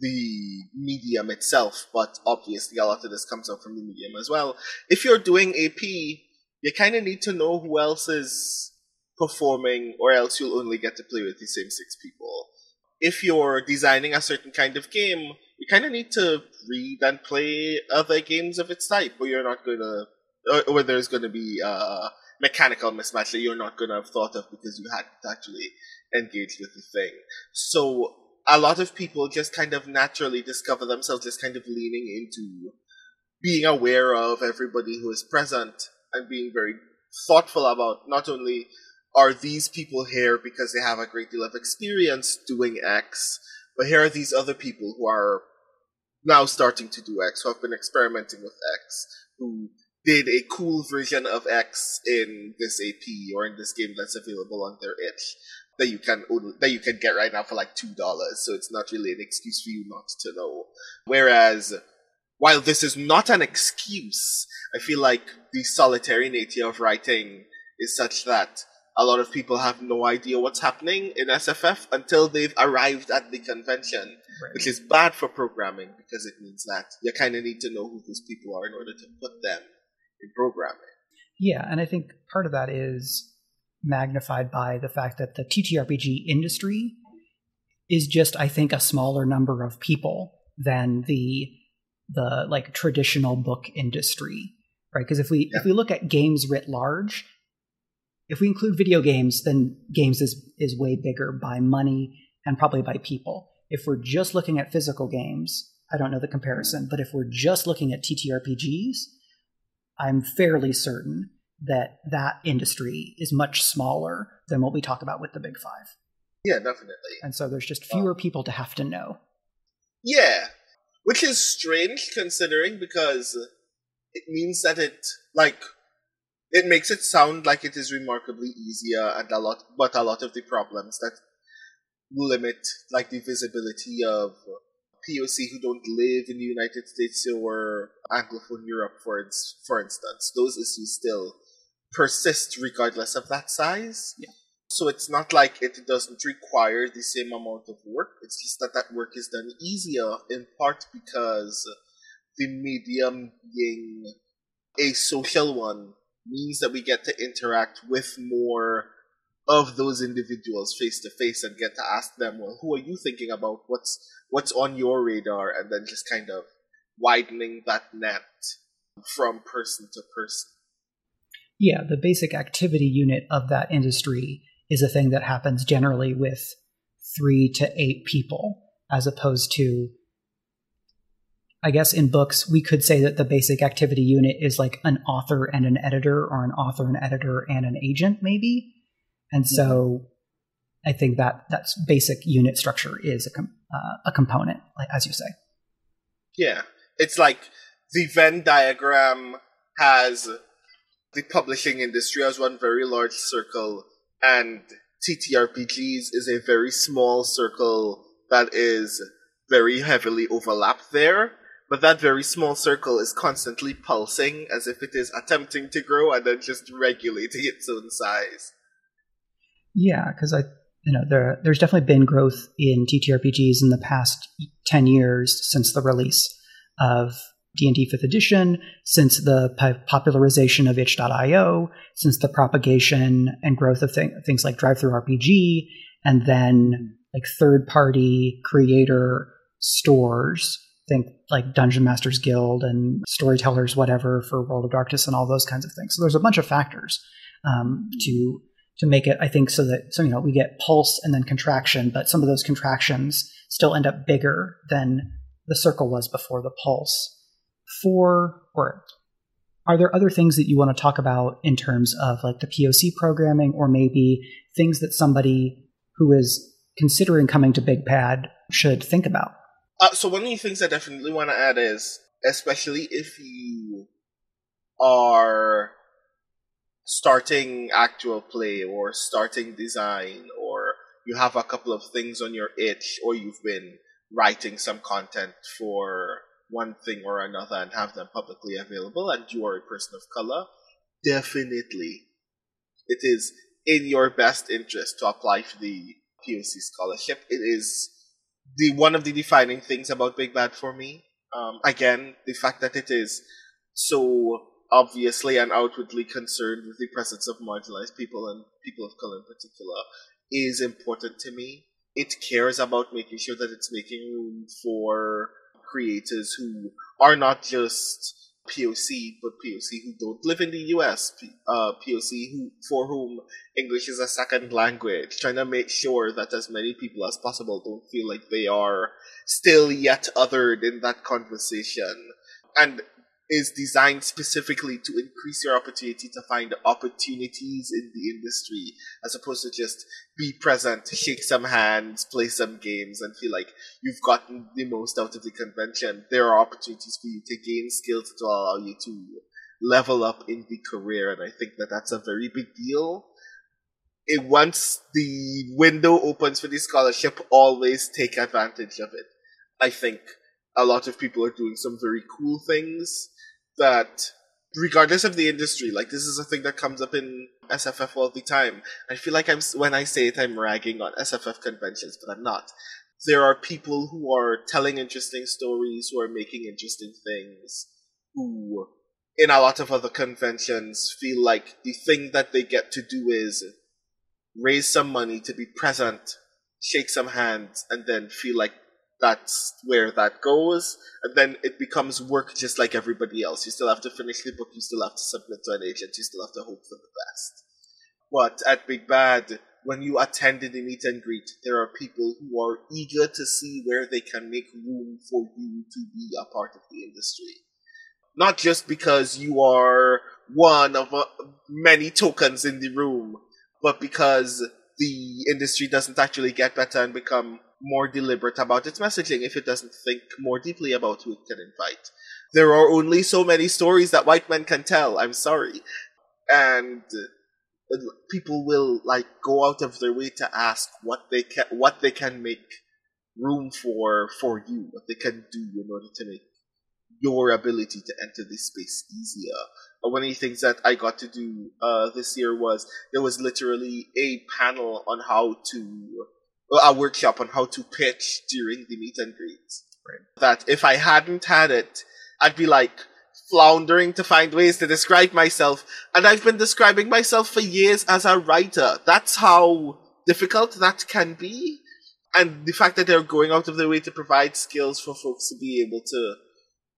the medium itself, but obviously a lot of this comes out from the medium as well. If you're doing AP, you kind of need to know who else is performing, or else you'll only get to play with the same six people. If you're designing a certain kind of game, you kind of need to read and play other games of its type, or you're not going to, or, there's going to be a mechanical mismatch that you're not going to have thought of because you hadn't actually engaged with the thing. So a lot of people just kind of naturally discover themselves just kind of leaning into being aware of everybody who is present and being very thoughtful about not only are these people here because they have a great deal of experience doing X, but here are these other people who are now starting to do X, who have been experimenting with X, who did a cool version of X in this AP or in this game that's available on their itch that you can that you can get right now for like two dollars. So it's not really an excuse for you not to know. Whereas while this is not an excuse, I feel like the solitary nature of writing is such that a lot of people have no idea what's happening in SFF until they've arrived at the convention, right. which is bad for programming because it means that you kind of need to know who those people are in order to put them in programming.
Yeah, and I think part of that is magnified by the fact that the TTRPG industry is just, I think, a smaller number of people than the the like traditional book industry, right? Because if we yeah. if we look at games writ large, if we include video games, then games is is way bigger by money and probably by people. If we're just looking at physical games, I don't know the comparison, but if we're just looking at TTRPGs, I'm fairly certain that that industry is much smaller than what we talk about with the big five.
Yeah, definitely.
And so there's just um, fewer people to have to know.
Yeah, which is strange considering because it means that it like it makes it sound like it is remarkably easier and a lot but a lot of the problems that limit like the visibility of POC who don't live in the United States or Anglophone Europe for for instance those issues still persist regardless of that size.
Yeah.
So it's not like it doesn't require the same amount of work. It's just that that work is done easier in part because the medium being a social one means that we get to interact with more of those individuals face to face and get to ask them, well, who are you thinking about? What's what's on your radar? And then just kind of widening that net from person to person.
Yeah, the basic activity unit of that industry is a thing that happens generally with three to eight people, as opposed to, I guess in books, we could say that the basic activity unit is like an author and an editor, or an author, an editor, and an agent, maybe. And so I think that that basic unit structure is a, com- uh, a component, as you say.
Yeah. It's like the Venn diagram has the publishing industry as one very large circle, and TTRPGs is a very small circle that is very heavily overlapped there. But that very small circle is constantly pulsing as if it is attempting to grow and then just regulating its own size.
Yeah, because I, you know, there there's definitely been growth in TTRPGs in the past ten years since the release of D&D 5th edition, since the popularization of itch.io, since the propagation and growth of th- things like DriveThruRPG, and then like third-party creator stores, think like Dungeon Masters Guild and Storytellers, whatever, for World of Darkness and all those kinds of things. So there's a bunch of factors um, to to make it, I think, so that so you know we get pulse and then contraction, but some of those contractions still end up bigger than the circle was before the pulse. For or are there other things that you want to talk about in terms of like the POC programming, or maybe things that somebody who is considering coming to Big Bad should think about?
Uh, so one of the things I definitely want to add is, especially if you are starting actual play or starting design or you have a couple of things on your itch or you've been writing some content for one thing or another and have them publicly available and you are a person of color, definitely it is in your best interest to apply for the POC scholarship. It is the one of the defining things about Big Bad for me. Um, again, the fact that it is so obviously and outwardly concerned with the presence of marginalized people and people of color in particular is important to me. It cares about making sure that it's making room for creators who are not just POC, but POC who don't live in the US, uh, POC who for whom English is a second language, trying to make sure that as many people as possible don't feel like they are still yet othered in that conversation. And is designed specifically to increase your opportunity to find opportunities in the industry as opposed to just be present, shake some hands, play some games, and feel like you've gotten the most out of the convention. There are opportunities for you to gain skills to allow you to level up in the career, and I think that that's a very big deal. It once the window opens for the scholarship, always take advantage of it. I think a lot of people are doing some very cool things that regardless of the industry, like this is a thing that comes up in SFF all the time. I feel like I'm when I say it, I'm ragging on SFF conventions, but I'm not. There are people who are telling interesting stories, who are making interesting things, who, in a lot of other conventions, feel like the thing that they get to do is raise some money to be present, shake some hands, and then feel like that's where that goes. And then it becomes work just like everybody else. You still have to finish the book, you still have to submit to an agent, you still have to hope for the best. But at Big Bad, when you attend the meet and greet, there are people who are eager to see where they can make room for you to be a part of the industry. Not just because you are one of uh, many tokens in the room, but because the industry doesn't actually get better and become more deliberate about its messaging if it doesn't think more deeply about who it can invite. There are only so many stories that white men can tell, I'm sorry. And uh, people will like go out of their way to ask what they can what they can make room for for you, what they can do in order to make your ability to enter this space easier. Uh, one of the things that I got to do uh, this year was there was literally a panel on how to, a workshop on how to pitch during the meet and greet. Right. That if I hadn't had it, I'd be like floundering to find ways to describe myself. And I've been describing myself for years as a writer. That's how difficult that can be. And the fact that they're going out of their way to provide skills for folks to be able to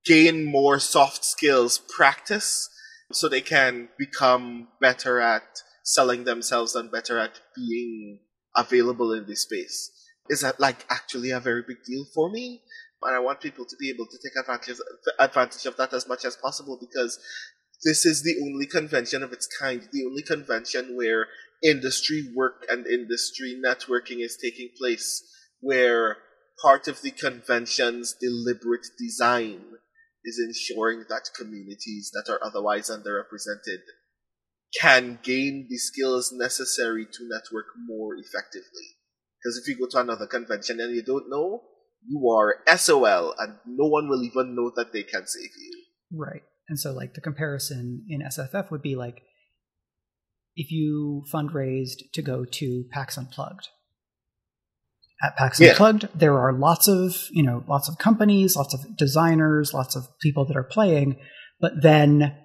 gain more soft skills practice so they can become better at selling themselves and better at being available in this space. Is that like actually a very big deal for me? And I want people to be able to take advantage advantage of that as much as possible because this is the only convention of its kind, the only convention where industry work and industry networking is taking place, where part of the convention's deliberate design is ensuring that communities that are otherwise underrepresented can gain the skills necessary to network more effectively. Because if you go to another convention and you don't know, you are SOL and no one will even know that they can save you.
Right. And so like the comparison in SFF would be like if you fundraised to go to PAX Unplugged. At PAX yeah. Unplugged, there are lots of, you know, lots of companies, lots of designers, lots of people that are playing, but then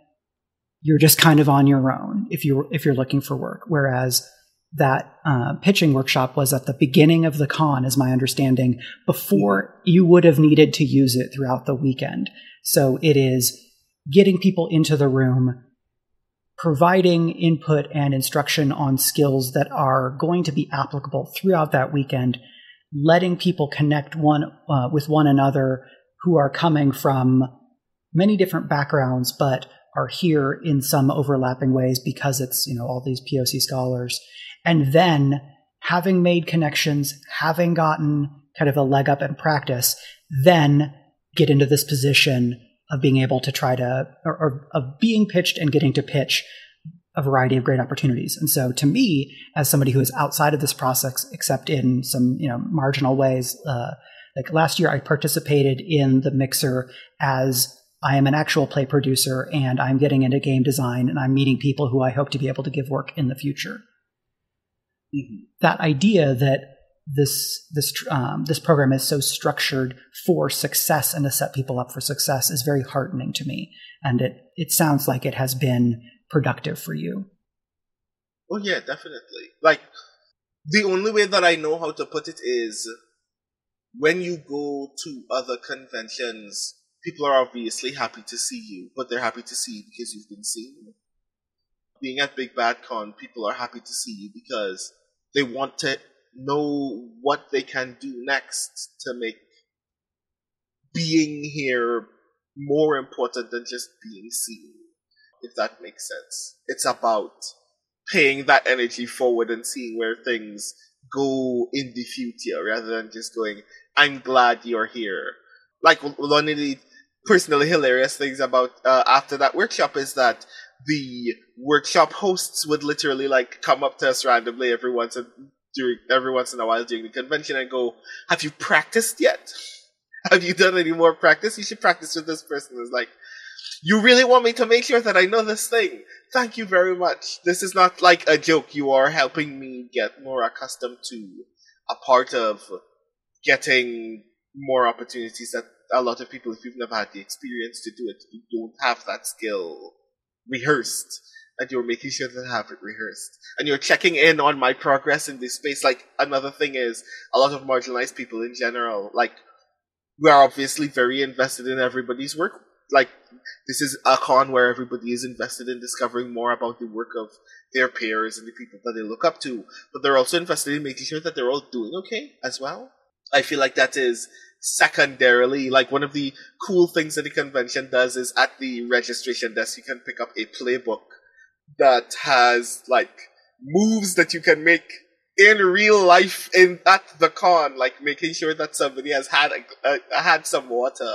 you're just kind of on your own if you if you're looking for work. Whereas that uh, pitching workshop was at the beginning of the con, is my understanding, before you would have needed to use it throughout the weekend. So it is getting people into the room, providing input and instruction on skills that are going to be applicable throughout that weekend, letting people connect one uh, with one another who are coming from many different backgrounds, but are here in some overlapping ways because it's you know all these POC scholars and then having made connections, having gotten kind of a leg up in practice, then get into this position of being able to try to, or, or, of being pitched and getting to pitch a variety of great opportunities. And so to me, as somebody who is outside of this process, except in some, you know, marginal ways, uh, like last year I participated in the mixer as I am an actual play producer and I'm getting into game design and I'm meeting people who I hope to be able to give work in the future. Mm-hmm. That idea that this this um, this program is so structured for success and to set people up for success is very heartening to me, and it it sounds like it has been productive for you.
Oh yeah, definitely. Like the only way that I know how to put it is when you go to other conventions, people are obviously happy to see you, but they're happy to see you because you've been seen. Being at Big Bad Con, people are happy to see you because they want to know what they can do next to make being here more important than just being seen, if that makes sense. It's about paying that energy forward and seeing where things go in the future rather than just going, I'm glad you're here. Like, the personally hilarious things about uh, after that workshop is that the workshop hosts would literally like come up to us randomly every once and during every once in a while during the convention and go, "Have you practiced yet? Have you done any more practice? You should practice with this person." It's like, you really want me to make sure that I know this thing? Thank you very much. This is not like a joke. You are helping me get more accustomed to a part of getting more opportunities that a lot of people, if you've never had the experience to do it, you don't have that skill rehearsed and you're making sure that I have it rehearsed. And you're checking in on my progress in this space. Like, another thing is, a lot of marginalized people in general, like, we are obviously very invested in everybody's work. Like, this is a con where everybody is invested in discovering more about the work of their peers and the people that they look up to. But they're also invested in making sure that they're all doing okay as well. I feel like that is secondarily, like one of the cool things that the convention does is at the registration desk you can pick up a playbook that has like moves that you can make in real life in at the con, like making sure that somebody has had a, a, had some water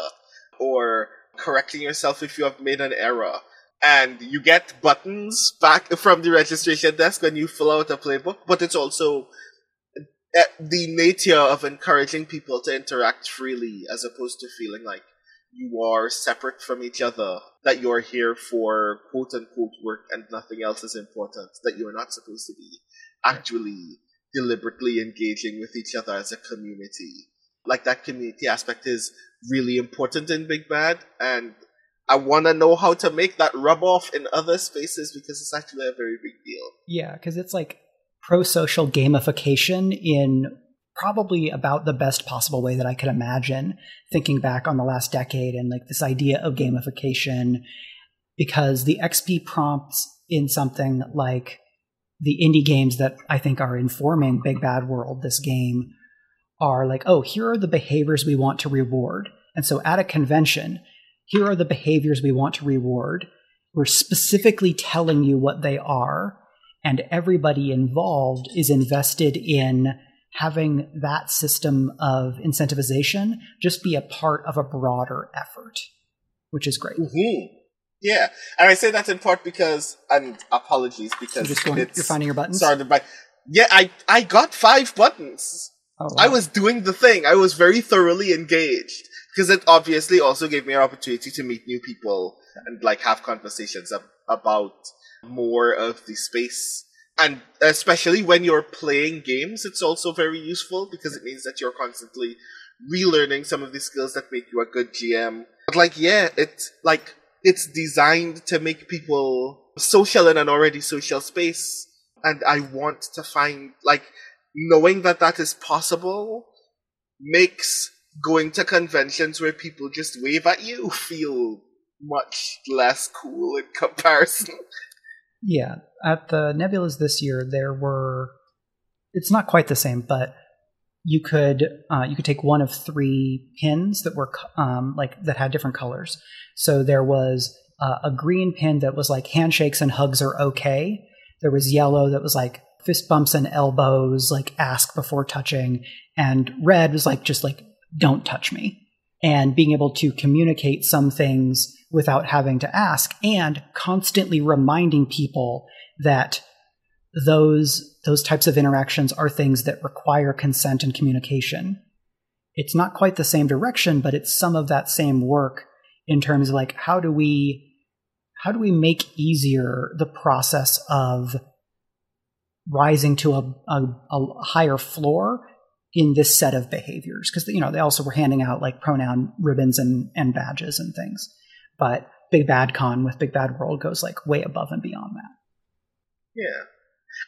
or correcting yourself if you have made an error. And you get buttons back from the registration desk when you fill out a playbook, but it's also the nature of encouraging people to interact freely as opposed to feeling like you are separate from each other, that you're here for quote unquote work and nothing else is important, that you're not supposed to be actually deliberately engaging with each other as a community. Like that community aspect is really important in Big Bad, and I want to know how to make that rub off in other spaces because it's actually a very big deal.
Yeah, because it's like pro social gamification in probably about the best possible way that I could imagine thinking back on the last decade and like this idea of gamification because the XP prompts in something like the indie games that I think are informing Big Bad World, this game, are like, oh, here are the behaviors we want to reward. And so at a convention, here are the behaviors we want to reward. We're specifically telling you what they are, and everybody involved is invested in having that system of incentivization just be a part of a broader effort, which is great.
Mm-hmm. Yeah, and I say that in part because, and apologies because
you're going, you're finding your buttons.
Started by, yeah, I I got five buttons. Oh, wow. I was doing the thing. I was very thoroughly engaged because it obviously also gave me an opportunity to meet new people and like have conversations ab- about more of the space and especially when you're playing games, it's also very useful because it means that you're constantly relearning some of the skills that make you a good GM. But like, yeah, it's like it's designed to make people social in an already social space, and I want to find like knowing that that is possible makes going to conventions where people just wave at you feel much less cool in comparison.
Yeah, at the Nebulas this year, there were. It's not quite the same, but you could uh, you could take one of three pins that were um, like that had different colors. So there was uh, a green pin that was like handshakes and hugs are okay. There was yellow that was like fist bumps and elbows, like ask before touching, and red was like just like don't touch me. And being able to communicate some things without having to ask and constantly reminding people that those those types of interactions are things that require consent and communication. It's not quite the same direction, but it's some of that same work in terms of like how do we how do we make easier the process of rising to a, a, a higher floor in this set of behaviors because you know they also were handing out like pronoun ribbons and, and badges and things but Big Bad Con with Big Bad World goes like way above and beyond that.
Yeah.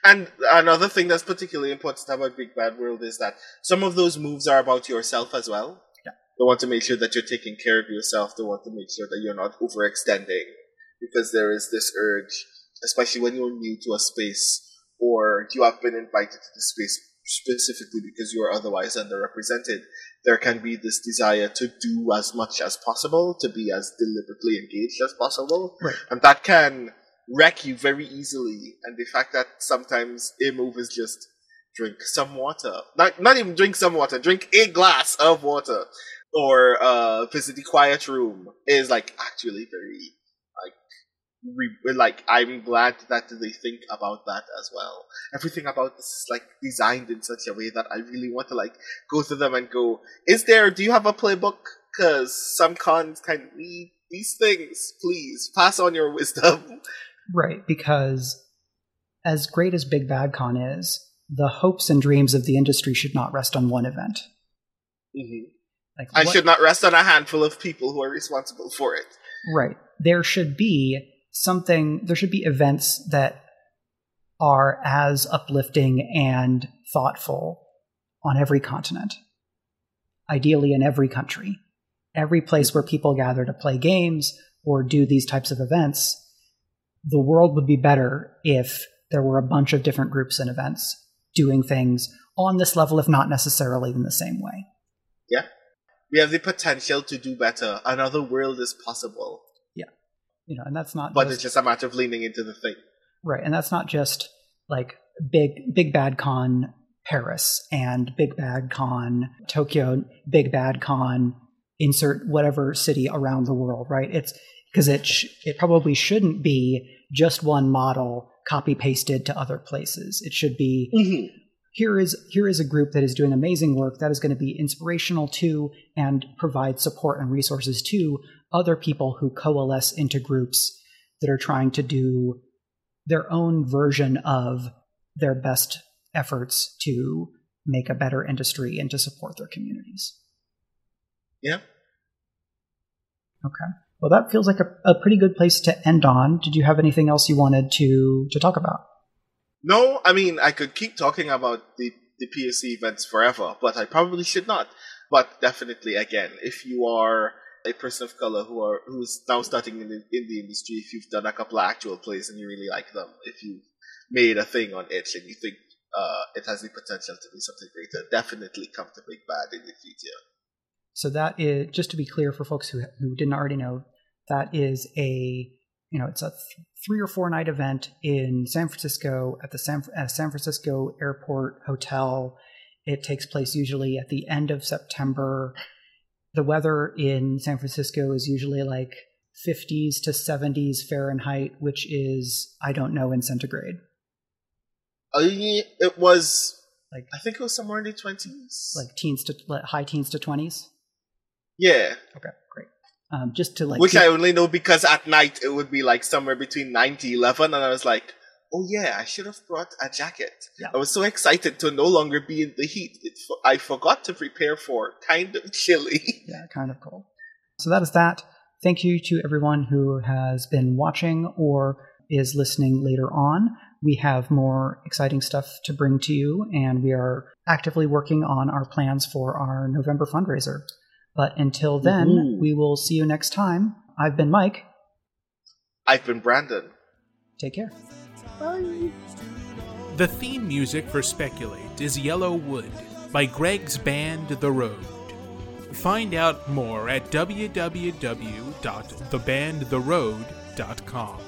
And another thing that's particularly important about Big Bad World is that some of those moves are about yourself as well.
Yeah.
They want to make sure that you're taking care of yourself. They want to make sure that you're not overextending because there is this urge, especially when you're new to a space or you have been invited to the space specifically because you are otherwise underrepresented, there can be this desire to do as much as possible, to be as deliberately engaged as possible.
Right.
And that can wreck you very easily. And the fact that sometimes a move is just drink some water. Not, not even drink some water, drink a glass of water. Or uh, visit the quiet room is like actually very re- like I'm glad that they think about that as well. Everything about this is like designed in such a way that I really want to like go to them and go, is there? Do you have a playbook? Because some cons kind of need these things. Please pass on your wisdom.
Right, because as great as Big Bad Con is, the hopes and dreams of the industry should not rest on one event.
Mm-hmm. Like, I should not rest on a handful of people who are responsible for it.
Right. There should be something, there should be events that are as uplifting and thoughtful on every continent, ideally in every country. Every place where people gather to play games or do these types of events, the world would be better if there were a bunch of different groups and events doing things on this level, if not necessarily in the same way.
Yeah. We have the potential to do better. Another world is possible
you know, and that's not.
But just, it's just a matter of leaning into the thing,
right? And that's not just like big big bad con Paris and big bad con Tokyo, big bad con insert whatever city around the world, right? It's because it sh- it probably shouldn't be just one model copy pasted to other places. It should be
mm-hmm.
Here is here is a group that is doing amazing work that is going to be inspirational to and provide support and resources to other people who coalesce into groups that are trying to do their own version of their best efforts to make a better industry and to support their communities.
Yeah.
Okay. Well, that feels like a, a pretty good place to end on. Did you have anything else you wanted to to talk about?
No, I mean I could keep talking about the the PSC events forever, but I probably should not. But definitely, again, if you are a person of color who are who's now starting in the, in the industry, if you've done a couple actual plays and you really like them, if you've made a thing on it and you think uh, it has the potential to be something greater, definitely come to Big Bad in the future.
So that is just to be clear for folks who who didn't already know, that is a you know it's a th- three or four night event in San Francisco at the San, uh, San Francisco Airport Hotel. It takes place usually at the end of September. The weather in San Francisco is usually like 50s to 70s Fahrenheit, which is I don't know in centigrade.
Uh, it was
Like
I think it was somewhere in the twenties.
like teens to like, high teens to 20s.
yeah,
Okay. Um, just to like
which
give-
I only know because at night it would be like somewhere between nine to eleven, and I was like, oh yeah, I should have brought a jacket.
Yeah.
I was so excited to no longer be in the heat. It, I forgot to prepare for kind of chilly.
yeah, kind of cold. So that is that. Thank you to everyone who has been watching or is listening later on. We have more exciting stuff to bring to you, and we are actively working on our plans for our November fundraiser. But until then,
Woohoo.
we will see you next time. I've been Mike.
I've been Brandon.
Take care. Bye.
The theme music for Speculate is Yellow Wood by Greg's band The Road. Find out more at www.thebandtheroad.com.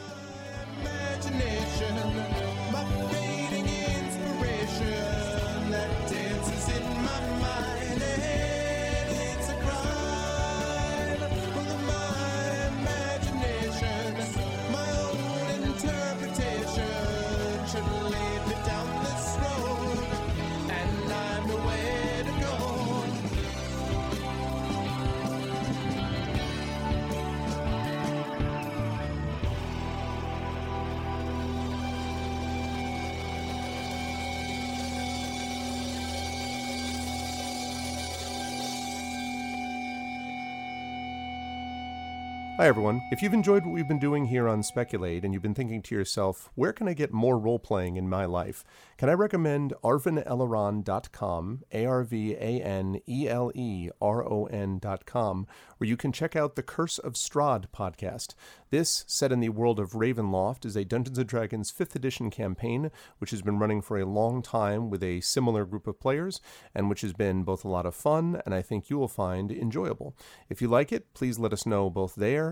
Hi, everyone. If you've enjoyed what we've been doing here on Speculate and you've been thinking to yourself, where can I get more role playing in my life? Can I recommend arvaneleron.com, A R V A N E L E R O N.com, where you can check out the Curse of Strahd podcast. This, set in the world of Ravenloft, is a Dungeons and Dragons 5th edition campaign which has been running for a long time with a similar group of players and which has been both a lot of fun and I think you will find enjoyable. If you like it, please let us know both there